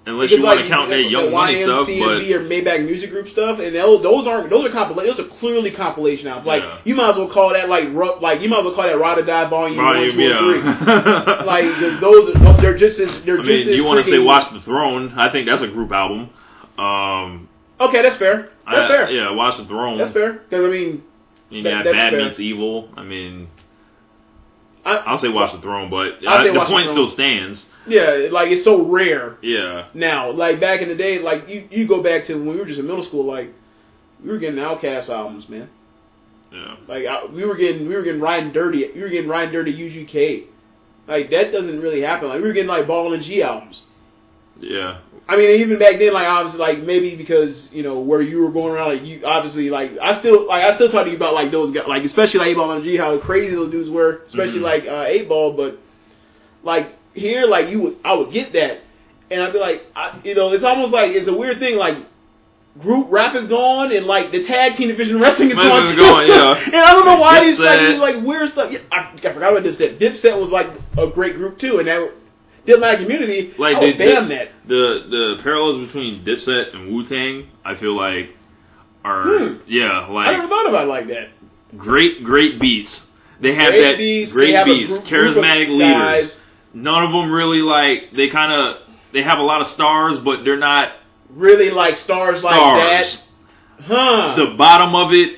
unless Because, you want like, to count that Young the Money stuff. YMCMB or Maybach Music Group stuff, and those, those aren't those are compilation. Those are clearly compilation albums. Like Yeah. you might as well call that like like you might as well call that Ride or Die Volume But One, Two, or Three. yeah. Like those, are, they're just as they're I just mean, as you want to say Watch the Throne? I think that's a group album. Um, Okay, that's fair. That's I- fair. Yeah, Watch the Throne. That's fair. Because I mean, You That- got Bad fair. Meets Evil. I mean, I, I'll say Watch the Throne, but I, the the point Throne. still stands. yeah, like it's so rare. Yeah. now. Like back in the day, like you, you go back to when we were just in middle school, like we were getting OutKast albums, man. Yeah. Like I, we were getting we were getting Riding Dirty, we were getting Riding Dirty UGK. Like that doesn't really happen. Like we were getting like Ball and G albums. Yeah. I mean, even back then, like obviously, like maybe because you know where you were going around, like you obviously, like I still, like I still talk to you about like those guys, like especially like Eight Ball and G, how crazy those dudes were, especially Mhm. like uh, Eight Ball. But like here, like you would, I would get that, and I'd be like, I, you know, it's almost like it's a weird thing, like. Group rap is gone and like the tag team division wrestling is Wrestling gone. is gone, yeah. and I don't know why these like, these like weird stuff. Yeah, I, I forgot about Dipset. Dipset was like a great group too, and that diplomatic community, Like I would the, ban the, that. the the parallels between Dipset and Wu Tang, I feel like are Hmm. yeah, like I never thought about it like that. great great beats. They have Great that beats, great they beats, group- group of charismatic guys. leaders. None of them really like they kind of they have a lot of stars, but they're not Really like stars like that, huh? The bottom of it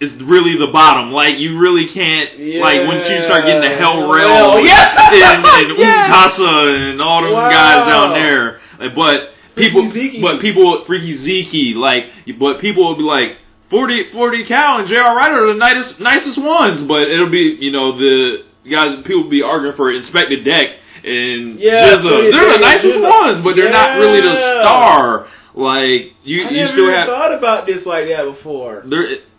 is really the bottom. Like you really can't like once you start getting the Hell Rell Well, oh, yeah. and, and Yeah. Ukasa and all them Wow. guys down there. Like, But people, but people, Freaky Zeke, like, but people will be like. 40, 40 Cal and J.R. Writer are the nicest, nicest ones, but it'll be, you know, the guys, people will be arguing for Inspectah Deck and Yeah, GZA. They're the nicest GZA. ones, but they're not really the star. Like, you, I you still have, thought about this like that before.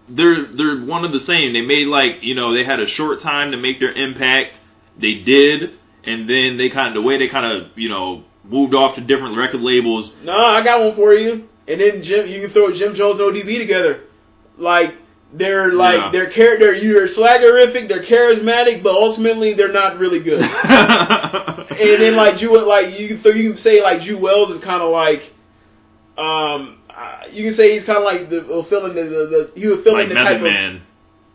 They're they're one of the same. They made like you know they had a short time to make their impact. They did, and then they kind of the way they kind of you know moved off to different record labels. No, I got one for you. And then Jim, you can throw Jim Jones and ODB together. Like they're like Yeah. their character, you're swaggerific, they're charismatic, but ultimately they're not really good. and then like Jew, like you throw, you can say like Juelz is kind of like, um, uh, you can say he's kind of like the fulfilling the, the, the he was filling like the Method type Man. of.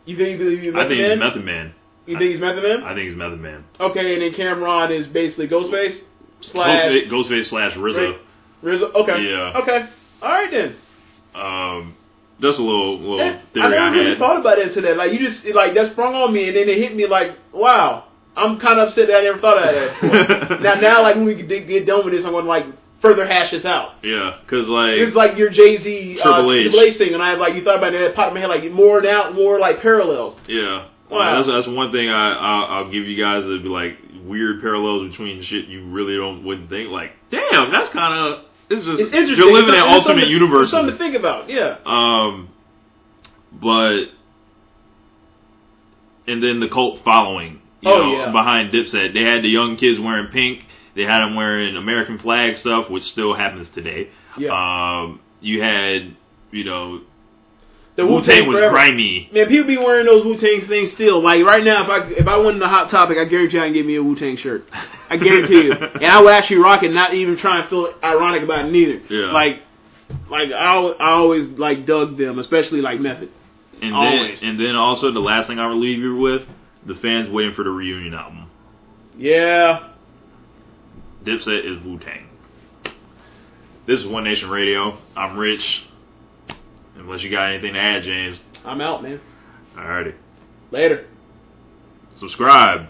You think he's Method I think Man? he's Method Man. You think he's Method Man? I think he's Method Man. Okay, and then Cam'ron is basically Ghostface slash Ghostface, Ghostface slash RZA. RZA. Okay. Yeah. Okay. All right then. Um, just a little little Yeah, I theory never I, really thought about it today. Like you just like that sprung on me, and then it hit me like, wow. I'm kind of upset that I never thought of that. now, now, like when we get get done with this, I'm going to like further hash this out. yeah, because like It's like your Jay Z uh, Triple H. Thing, and I like you thought about it. It popped in my head like more now, more like parallels. Yeah. Wow. Well, that's that's one thing I I'll, I'll give you guys would be like weird parallels between shit you really don't wouldn't think like damn that's kind of it's just It's interesting. you're living in alternate universes. Something to think about. Yeah. Um, but and then the cult following, you Oh, know, yeah. behind Dipset, they had the young kids wearing pink. They had them wearing American flag stuff, which still happens today. Yeah. Um, you had, you know, The Wu Wu-Tang was grimy. Man, people be wearing those Wu Tang things still. Like right now, if I if I went in the hot topic, I guarantee I can get me a Wu Tang shirt. I guarantee you, and I would actually rock it, not even try and feel ironic about it neither. Yeah. Like, like I, I always like dug them, especially like Method. And Always. then, and then also the last thing I will leave you with, the fans waiting for the reunion album. Yeah. Dipset is Wu Tang. This is One Nation Radio. I'm Rich. Unless you got anything to add, James. I'm out, man. Alrighty. Later. Subscribe.